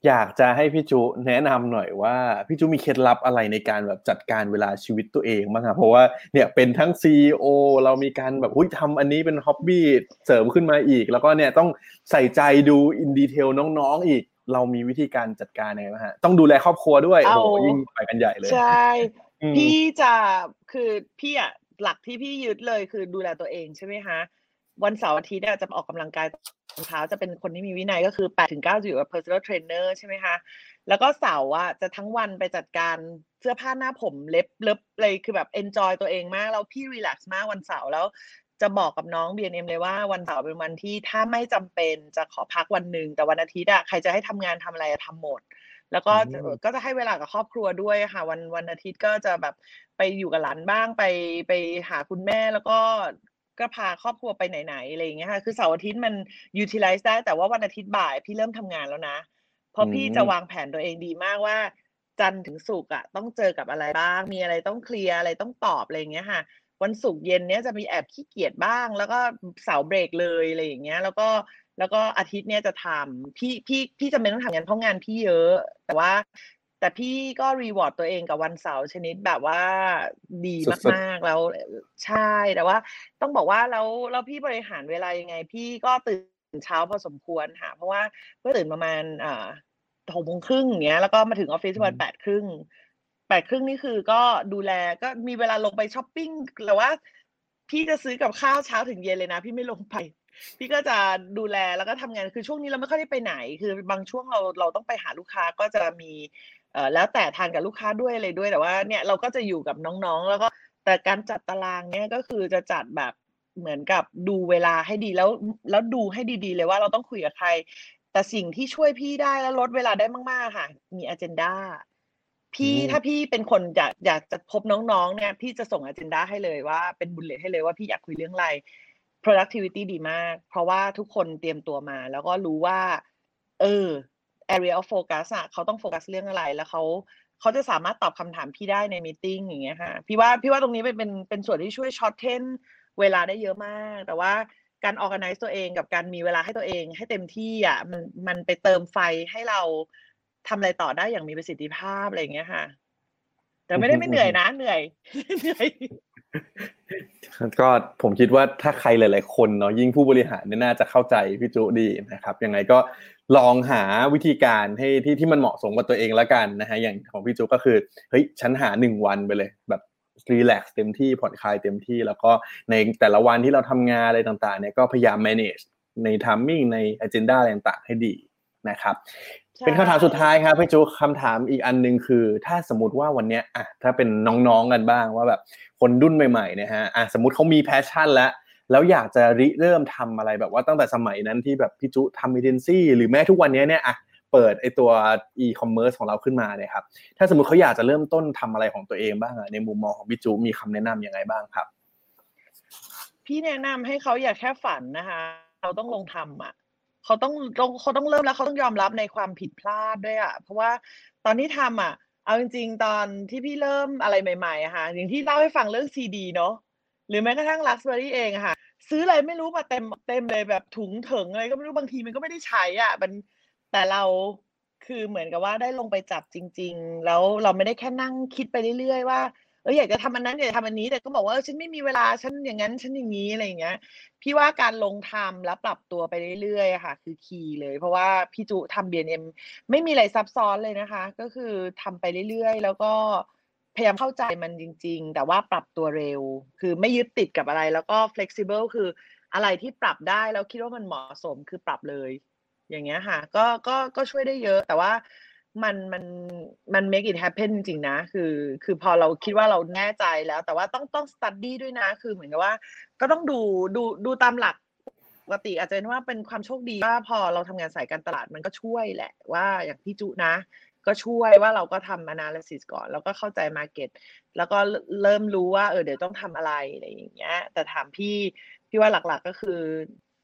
อยากจะให้พี่จูแนะนำหน่อยว่าพี่จูมีเคล็ดลับอะไรในการแบบจัดการเวลาชีวิตตัวเองบ้างครับเพราะว่าเนี่ยเป็นทั้งซีอเรามีการแบบหุ้ยทำอันนี้เป็นฮ็อบบี้เสริมขึ้นมาอีก แล้วก็เนี่ยต้องใส่ใจดูอินดีเทลน้องๆอีกเรามีวิธีการจัดการยังไงบ้างฮะ ต้องดูแลครอบครัวด้วย โอ้โหเอายิ่ยิ่งไปกันใหญ่เลย ใช่อืม พี่จะคือพี่อะหลักที่พี่ยึดเลยคือดูแลตัวเองใช่ไหมคะวันเสาร์อาทิตย์อะจะออกกำลังกายตอนเช้าจะเป็นคนที่มีวินัยก็คือแปดถึงเก้าจะอยู่กับ personal trainer ใช่ไหมคะแล้วก็เสาร์อะจะทั้งวันไปจัดการเสื้อผ้าหน้าผมเล็บเล็บเลยคือแบบ enjoy ตัวเองมากแล้วพี่ relax มากวันเสาร์แล้วจะบอกกับน้อง B&M เลยว่าวันเสาร์เป็นวันที่ถ้าไม่จำเป็นจะขอพักวันหนึ่งแต่วันอาทิตย์อะใครจะให้ทำงานทำอะไรอะทำหมด แล้วก็จะอืมก็จะให้เวลากับครอบครัวด้วยค่ะวันวันอาทิตย์ก็จะแบบไปอยู่กับหลานบ้างไปไปหาคุณแม่แล้วก็ก็พาครอบครัวไปไหนๆอะไรอย่างเงี้ยค่ะคือเสาร์อาทิตย์มัน utilize ได้แต่ว่าวันอาทิตย์บ่ายพี่เริ่มทำงานแล้วนะเพราะพี่จะวางแผนตัวเองดีมากว่า จันทร์ถึงศุกร์อะต้องเจอกับอะไรบ้าง มีอะไรต้องเคลียร์อะไรต้องตอบอะไรอย่างเงี้ยค่ะวันศุกร์เย็นเนี้ยจะมีแอบขี้เกียจบ้าง แล้วก็เสาร์เบรกเลยอะไรอย่างเงี้ย แล้วก็ แล้วก็อาทิตย์เนี้ยจะทำพี่พี่พี่จำเป็นต้องทำงานเพราะงานพี่เยอะ แต่ว่า แต่พี่ก็รีวอร์ดตัวเองกับวันเสาร์ชนิดแบบว่าดีสุดๆมากๆแล้วใช่แต่ว่า ต้องบอกว่าแล้วแล้วพี่บริหารเวลายังไง พี่ก็ตื่นเช้าพอสมควรค่ะ เพราะว่าก็ตื่นประมาณอ่าหกโมงครึ่งอย่างเงี้ยแล้วก็มาถึงออฟฟิศประมาณอืมแปดครึ่งแปดครึ่งนี่คือก็ดูแลก็มีเวลาลงไปช้อปปิ้งแต่ว่าพี่จะซื้อกับข้าวเช้าถึงเย็นเลยนะ พี่ไม่ลงไป พี่ก็จะดูแลแล้วก็ทำงานคือช่วงนี้เราไม่ค่อยได้ไปไหน คือบางช่วงเราเราต้องไปหาลูกค้าก็จะมีเอ่อแล้วแต่ทานกับลูกค้าด้วยอะไรด้วยแต่ว่าเนี่ยเราก็จะอยู่กับน้องๆ แล้วก็แต่การจัดตารางเนี่ยก็คือจะจัดแบบเหมือนกับดูเวลาให้ดีแล้วแล้วดูให้ดีๆ เลยว่าเราต้องคุยกับใคร แต่สิ่งที่ช่วยพี่ได้แล้วลดเวลาได้มากๆค่ะ มี agenda พี่อืมถ้าพี่เป็นคนอยากอยากจะพบน้องๆเนี่ยพี่จะส่ง agenda ให้เลยว่าเป็นบุลเลตให้เลยว่าพี่อยากคุยเรื่องอะไร productivity ดีมาก เพราะว่าทุกคนเตรียมตัวมา แล้วก็รู้ว่า เออ area of focus อะเขาต้องโฟกัสเรื่องอะไรแล้วเขาเขาจะสามารถตอบคำถามพี่ได้ในมีติ้งอย่างเงี้ยค่ะพี่ว่าพี่ว่าตรงนี้เป็นเป็นเป็นส่วนที่ช่วยช็อตเทนเวลาได้เยอะมาก แต่ว่าการ organize ตัวเองกับการมีเวลาให้ตัวเอง ให้เต็มที่อะมันมันไปเติมไฟให้เราทำอะไรต่อได้อย่างมีประสิทธิภาพอะไรอย่างเงี้ยค่ะ แต่ไม่ได้ไม่เหนื่อยนะเหนื่อยเหนื่อย ก็ผมคิดว่าถ้าใครหลาย ๆ คนเนาะยิ่งผู้บริหารเนี่ยน่าจะเข้าใจพี่จุดีนะครับยังไงก็ลองหาวิธีการให้ที่ที่มันเหมาะสมกับตัวเองแล้วกันนะฮะอย่างของพี่จุก็คือเฮ้ยฉันหาหนึ่งวันไปเลยแบบ relax เต็มที่ผ่อนคลายเต็มที่ แล้วก็ในแต่ละวันที่เราทำงานอะไรต่าง ๆ เนี่ยก็พยายาม manage ใน timing ใน agenda อะไรต่าง ๆ ให้ดีนะครับ เป็นคำถามสุดท้ายครับพี่จุคำถามอีกอันหนึงคือ ถ้าสมมติว่าวันเนี้ยอะถ้าเป็นน้องๆกันบ้างว่าแบบคนรุ่นใหม่ๆเนี่ยฮะอะสมมติเขามี passion แล้วแล้วอยากจะริเริ่มทำอะไรแบบว่าตั้งแต่สมัยนั้นที่แบบพี่จุทำเอเจนซี่หรือแม้ทุกวันนี้เนี่ยอะเปิดไอตัว e-commerce ของเราขึ้นมาเนี่ยครับถ้าสมมติเขาอยากจะเริ่มต้นทำอะไรของตัวเองบ้างอะในมุมมองของพี่จุมีคำแนะนำยังไงบ้างครับ พี่แนะนำให้เขาอย่าแค่ฝันนะคะ เราต้องลงทำอะ เขาต้องต้องเขาต้องเริ่มแล้วเขาต้องยอมรับในความผิดพลาดด้วยอะเพราะว่าตอนที่ทำอะ เอาจริงๆ ตอนที่พี่เริ่มอะไรใหม่ๆอะค่ะ อย่างที่เล่าให้ฟังเรื่องซีดีเนาะหรือแม้กระทั่ง Raspberry เองอะค่ะ ซื้ออะไรไม่รู้มาเต็มเต็มเลยแบบถุงเถิงอะไรก็ไม่รู้บางทีมันก็ไม่ได้ใช้อะมันแต่เราคือเหมือนกับว่าได้ลงไปจับจริง ๆ แล้วเราไม่ได้แค่นั่งคิดไปเรื่อยๆว่า เอออยากจะทำอันนั้นอยากจะทำอันนี้แต่ก็บอกว่าเออฉันไม่มีเวลาฉันอย่างนั้นฉันอย่างนี้อะไรอย่างเงี้ย พี่ว่าการลงทำแล้วปรับตัวไปเรื่อยๆค่ะ คือคีย์เลย เพราะว่าพี่จุทำ B&M ไม่มีอะไรซับซ้อนเลยนะคะ ก็คือทำไปเรื่อยๆ แล้วก็พยายามเข้าใจมันจริง ๆ แต่ว่าปรับตัวเร็ว คือไม่ยึดติดกับอะไร แล้วก็ flexible คืออะไรที่ปรับได้แล้วคิดว่ามันเหมาะสมคือปรับเลย อย่างเงี้ยค่ะ ก็ก็ก็ช่วยได้เยอะแต่ว่า มันมันมัน make it happen จริงๆนะ คือ คือพอเราคิดว่าเราแน่ใจแล้ว แต่ว่าต้องต้อง study ด้วยนะ คือเหมือนกับว่า ก็ต้องดูดูดูตามหลักปกติอาจจะเป็นว่าเป็นความโชคดีว่าพอเราทำงานสายการตลาดมันก็ช่วยแหละ ว่าอย่างพี่จุนะ ก็ช่วยว่าเราก็ทำ analysis ก่อน แล้วก็เข้าใจ market แล้วก็เริ่มรู้ว่าเออเดี๋ยวต้องทำอะไรอะไรอย่างเงี้ย แต่ถามพี่พี่ว่าหลักๆก็คือ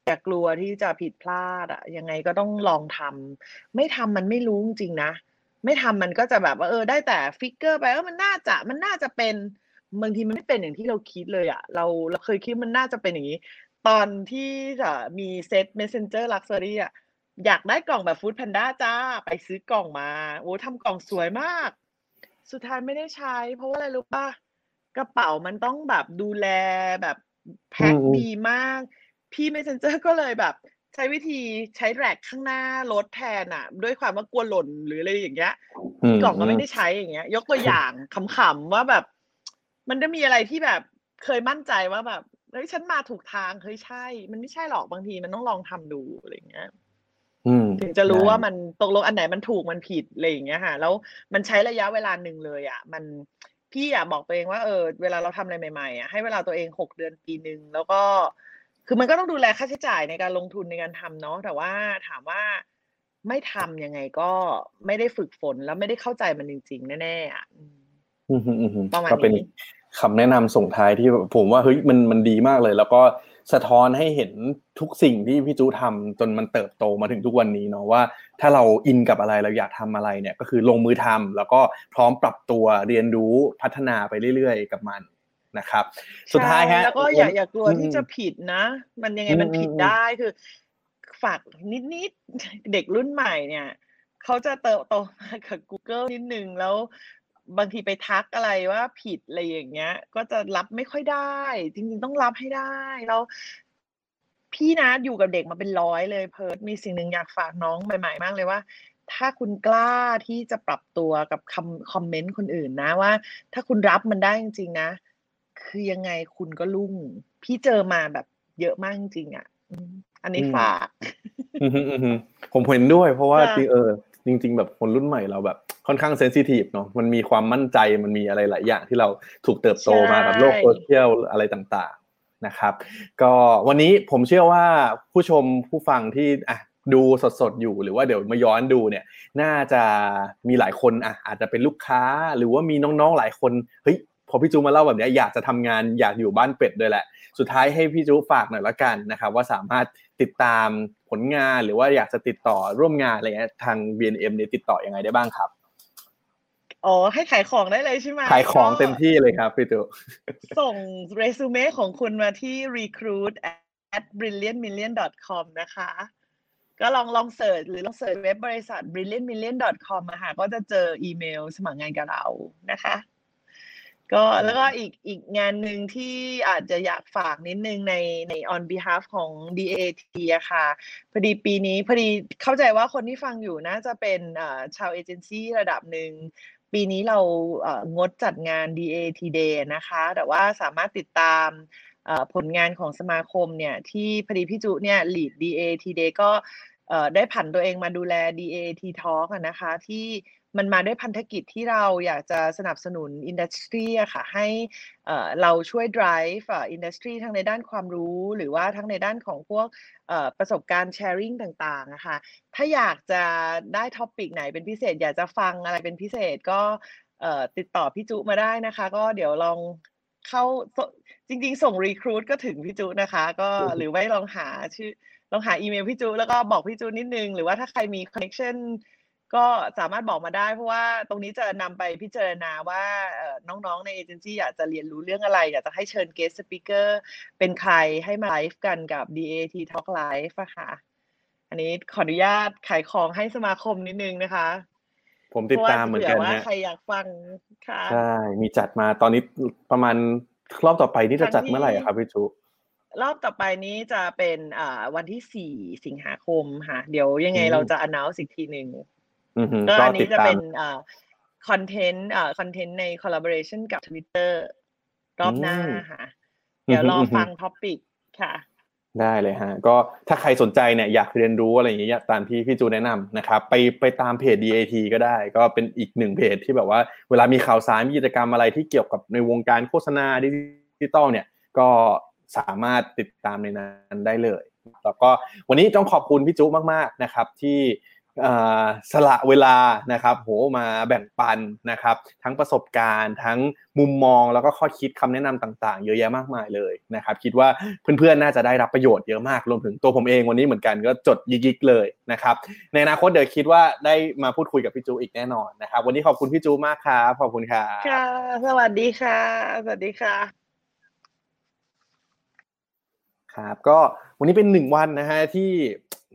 อย่ากลัวที่จะผิดพลาดอะยังไงก็ต้องลองทำไม่ทำมันไม่รู้จริงๆนะ ไม่ทำมันก็จะแบบว่าเออได้แต่ฟิกเกอร์ไปเออมันน่าจะมันน่าจะเป็นบางทีมันไม่เป็นอย่างที่เราคิดเลยอะเราเราเคยคิดมันน่าจะเป็นอย่างนี้ ตอนที่จะมีเซต Messenger Luxury อะอยากได้กล่องแบบ Food Panda จ้าไปซื้อกล่องมาโอ้ทำกล่องสวยมาก สุดท้ายไม่ได้ใช้ เพราะว่าอะไรรู้ป่ะ กระเป๋ามันต้องแบบดูแลแบบแพ็คอืม ดีมาก พี่ Messenger ก็เลยแบบ ใช้วิธีใช้แร็กข้างหน้ารถแทนอะด้วยความว่ากลัวหล่นหรืออะไรอย่างเงี้ยอืมกล่องก็ไม่ได้ใช้อย่างเงี้ย ยกตัวอย่างขำๆว่าแบบ มันจะมีอะไรที่แบบเคยมั่นใจว่าแบบเฮ้ยฉันมาถูกทางเฮ้ยใช่ มันไม่ใช่หรอกบางทีมันต้องลองทำดูอะไรอย่างเงี้ยอืมถึงจะรู้ได้ว่ามันตกลงอันไหนมันถูกมันผิดอะไรอย่างเงี้ยค่ะ แล้วมันใช้ระยะเวลาหนึ่งเลย อะ มันพี่อยากบอกตัวเองว่าเออเวลาเราทำอะไรใหม่ๆอะให้เวลาตัวเองหกเดือนปีหนึ่งแล้วก็ คือมันก็ต้องดูแลค่าใช้จ่ายในการลงทุนในการทำเนาะแต่ว่าถามว่าไม่ทำยังไงก็ไม่ได้ฝึกฝนแล้วไม่ได้เข้าใจมันจริง ๆ แน่ๆอะอืมอืมอืมอืมประมาณก็เป็นนี้คำแนะนำส่งท้ายที่ผมว่าเฮ้ยมันมันดีมากเลย แล้วก็สะท้อนให้เห็นทุกสิ่งที่พี่จูทำจนมันเติบโตมาถึงทุกวันนี้เนาะว่า ถ้าเราอินกับอะไรเราอยากทำอะไรเนี่ย ก็คือลงมือทำแล้วก็พร้อมปรับตัวเรียนรู้พัฒนาไปเรื่อย ๆ กับมัน นะครับ สุดท้ายใช่ฮะแล้วก็อย่าอย่ากลัวอืมที่จะผิดนะ มันยังไงมันอืมผิดอืมได้คือ ฝากนิดๆเด็กรุ่นใหม่เนี่ยเขาจะเติบโตมากับ Google นิดนึงแล้วบางทีไปทักอะไรว่าผิดอะไรอย่างเงี้ย ก็จะรับไม่ค่อยได้ จริง ๆ ต้องรับให้ได้แล้วพี่นะอยู่กับเด็กมาเป็นร้อยเลยเพิร์ดมีสิ่งหนึ่งอยากฝากน้องใหม่ ๆ มากเลยว่า ถ้าคุณกล้าที่จะปรับตัวกับคำคอมเมนต์คนอื่นนะว่า ถ้าคุณรับมันได้จริง ๆ นะ คือยังไงคุณก็รุ่ง พี่เจอมาแบบเยอะมากจริงๆอะอืมอันนี้อืมฝากอืมอืมอืมผมเห็นด้วยเพราะว่าค่ะจริงเออจริง ๆ แบบคนรุ่นใหม่เราแบบค่อนข้าง sensitive เนาะมันมีความมั่นใจมันมีอะไรหลายอย่างที่เราถูกเติบโตมากับโลกโซเชียลอะไรต่างๆนะครับ ก็วันนี้ผมเชื่อว่าผู้ชมผู้ฟังที่อะดูสดๆอยู่หรือว่าเดี๋ยวมาย้อนดูเนี่ย น่าจะมีหลายคนอะอาจจะเป็นลูกค้าหรือว่ามีน้องๆหลายคนเฮ้ย พอพี่จูมาเล่าแบบเนี้ยอยากจะทำงานอยากอยู่บ้านเป็ดด้วยแหละ สุดท้ายให้พี่จูฝากหน่อยละกันนะครับว่าสามารถติดตามผลงานหรือว่าอยากจะติดต่อร่วมงานอะไรเงี้ยทาง BNM เนี่ยติดต่อยังไงได้บ้างครับอ๋อให้ขายของได้เลยใช่ไหมขายของก็เต็มที่เลยครับพี่จูส่งเรซูเม่ของคุณมาที่ recruit at brilliantmillion com นะคะ ก็ลองลองเสิร์ชหรือลองเสิร์ชเว็บบริษัท brilliantmillion com อะค่ะก็จะเจออีเมลสมัครงานกับเรานะคะ ก็แล้วก็อีกอีกงานหนึ่งที่อาจจะอยากฝากนิดนึงในใน on behalf ของ DAT อะค่ะพอดีปีนี้พอดีเข้าใจว่าคนที่ฟังอยู่น่าจะเป็นเอ่อชาวเอเจนซี่ระดับหนึ่งปีนี้เราเอ่องดจัดงาน DAT Day นะคะ แต่ว่าสามารถติดตามเอ่อผลงานของสมาคมเนี่ยที่พอดีพี่จุเนี่ย lead DAT Day ก็เอ่อได้ผันตัวเองมาดูแล DAT Talk อะนะคะที่ มันมาด้วยพันธกิจที่เราอยากจะสนับสนุน industry อะค่ะให้เอ่อเราช่วย drive เอ่ industry ทั้งในด้านความรู้ หรือว่าทั้งในด้านของพวกเอ่อประสบการณ์ sharing ต่างๆนะคะถ้าอยากจะได้ topic ไหนเป็นพิเศษ อยากจะฟังอะไรเป็นพิเศษก็เอ่อติดต่อพี่จุมาได้นะคะ ก็เดี๋ยวลองเข้าสจริง ๆ ส่ง request ก็ถึงพี่จุนะคะ ก็หรือไม่ลองหาชื่อลองหาอีเมลพี่จุแล้วก็บอกพี่จุนิดนึง หรือว่าถ้าใครมีคอนเน c t ชัน ก็สามารถบอกมาได้เพราะว่าตรงนี้จะนำไปพิจารณาว่าเอ่อน้องๆในเอเจนซี่อยากจะเรียนรู้เรื่องอะไร อยากจะให้เชิญ guest speaker เป็นใครให้มาไลฟ์กันกับ DAT Talk Live อะค่ะ อันนี้ขออนุญาตขายของให้สมาคมนิดนึงนะคะ ผมติดตามเหมือนกันพราะว่าฮะเผื่อว่าใครอยากฟังค่ะใช่มีจัดมาตอนนี้ประมาณรอบต่อไปนี่จะจัดครั้งที่เมื่อไหร่อะครับพี่จูรอบต่อไปนี้จะเป็นอ่าวันที่สี่สิงหาคมค่ะ เดี๋ยวยังไงอืมเราจะ announce อีกทีหนึ่งอือฮึ ก็ก็อันตินี้ดจะตาเป็มนอ่าคอนเทนต์อ่าคอนเทนต์ใน collaboration กับ Twitter รอบหน้าอืมค่ะ เดี๋ยวรออือฮึฟัง topic ค่ะ ได้เลยฮะ ก็ถ้าใครสนใจเนี่ยอยากเรียนรู้อะไรอย่างเงี้ยตามที่พี่จูแนะนำนะครับ ไปไปตามเพจ DAT ก็ได้ ก็เป็นอีกหนึ่งเพจที่แบบว่า เวลามีข่าวสารมีกิจกรรมอะไรที่เกี่ยวกับในวงการโฆษณาดิจิตอลเนี่ย ก็สามารถติดตามในนั้นได้เลย แล้วก็วันนี้ต้องขอบคุณพี่จุมากๆนะครับที่ สละเวลานะครับโหมาแบ่งปันนะครับ ทั้งประสบการณ์ ทั้งมุมมองแล้วก็ข้อคิดคำแนะนำต่างๆ เยอะแยะมากมายเลยนะครับ คิดว่าเพื่อนๆน่าจะได้รับประโยชน์เยอะมากรวมถึงตัวผมเองวันนี้เหมือนกันก็จดยิกๆเลยนะครับ ในอนาคตเดี๋ยวคิดว่าได้มาพูดคุยกับพี่จูอีกแน่นอนนะครับ วันนี้ขอบคุณพี่จูมากครับขอบคุณครับค่ะสวัสดีค่ะ สวัสดีค่ะ ครับก็วันนี้เป็นหนึ่งวันนะฮะที่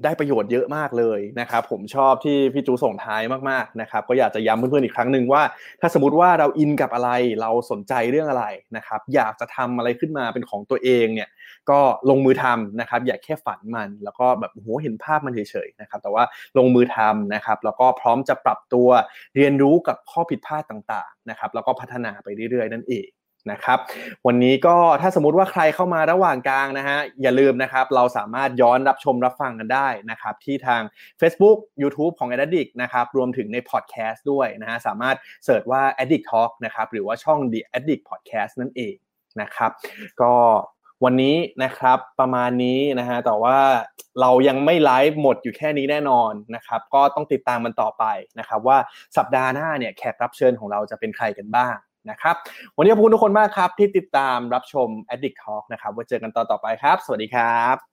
ได้ประโยชน์เยอะมากเลยนะครับผมชอบที่พี่จูส่งท้ายมากๆนะครับก็อยากจะย้ำเพื่อนๆอีกครั้งหนึ่งว่า ถ้าสมมติว่าเราอินกับอะไรเราสนใจเรื่องอะไรนะครับอยากจะทำอะไรขึ้นมาเป็นของตัวเองเนี่ยก็ลงมือทำนะครับอย่าแค่ฝันมัน แล้วก็แบบโหเห็นภาพมันเฉยๆนะครับแต่ว่าลงมือทำนะครับแล้วก็พร้อมจะปรับตัวเรียนรู้กับข้อผิดพลาดต่างๆนะครับแล้วก็พัฒนาไปเรื่อยๆนั่นเอง นะครับวันนี้ก็ถ้าสมมติว่าใครเข้ามาระหว่างกลางนะฮะอย่าลืมนะครับเราสามารถย้อนรับชมรับฟังกันได้นะครับที่ทาง Facebook YouTube ของ Addict นะครับรวมถึงในพอดแคสต์ด้วยนะฮะสามารถเสิร์ชว่า Addict Talk นะครับหรือว่าช่อง The Addict Podcast นั่นเองนะครับก็วันนี้นะครับประมาณนี้นะฮะแต่ว่าเรายังไม่ไลฟ์หมดอยู่แค่นี้แน่นอนนะครับ ก็ต้องติดตามมันต่อไปนะครับว่าสัปดาห์หน้าเนี่ยแขกรับเชิญของเราจะเป็นใครกันบ้าง นะครับ วันนี้ขอบคุณทุกคนมากครับที่ติดตามรับชม Addict Talk นะครับไว้เจอกันตอนต่อไปครับ สวัสดีครับ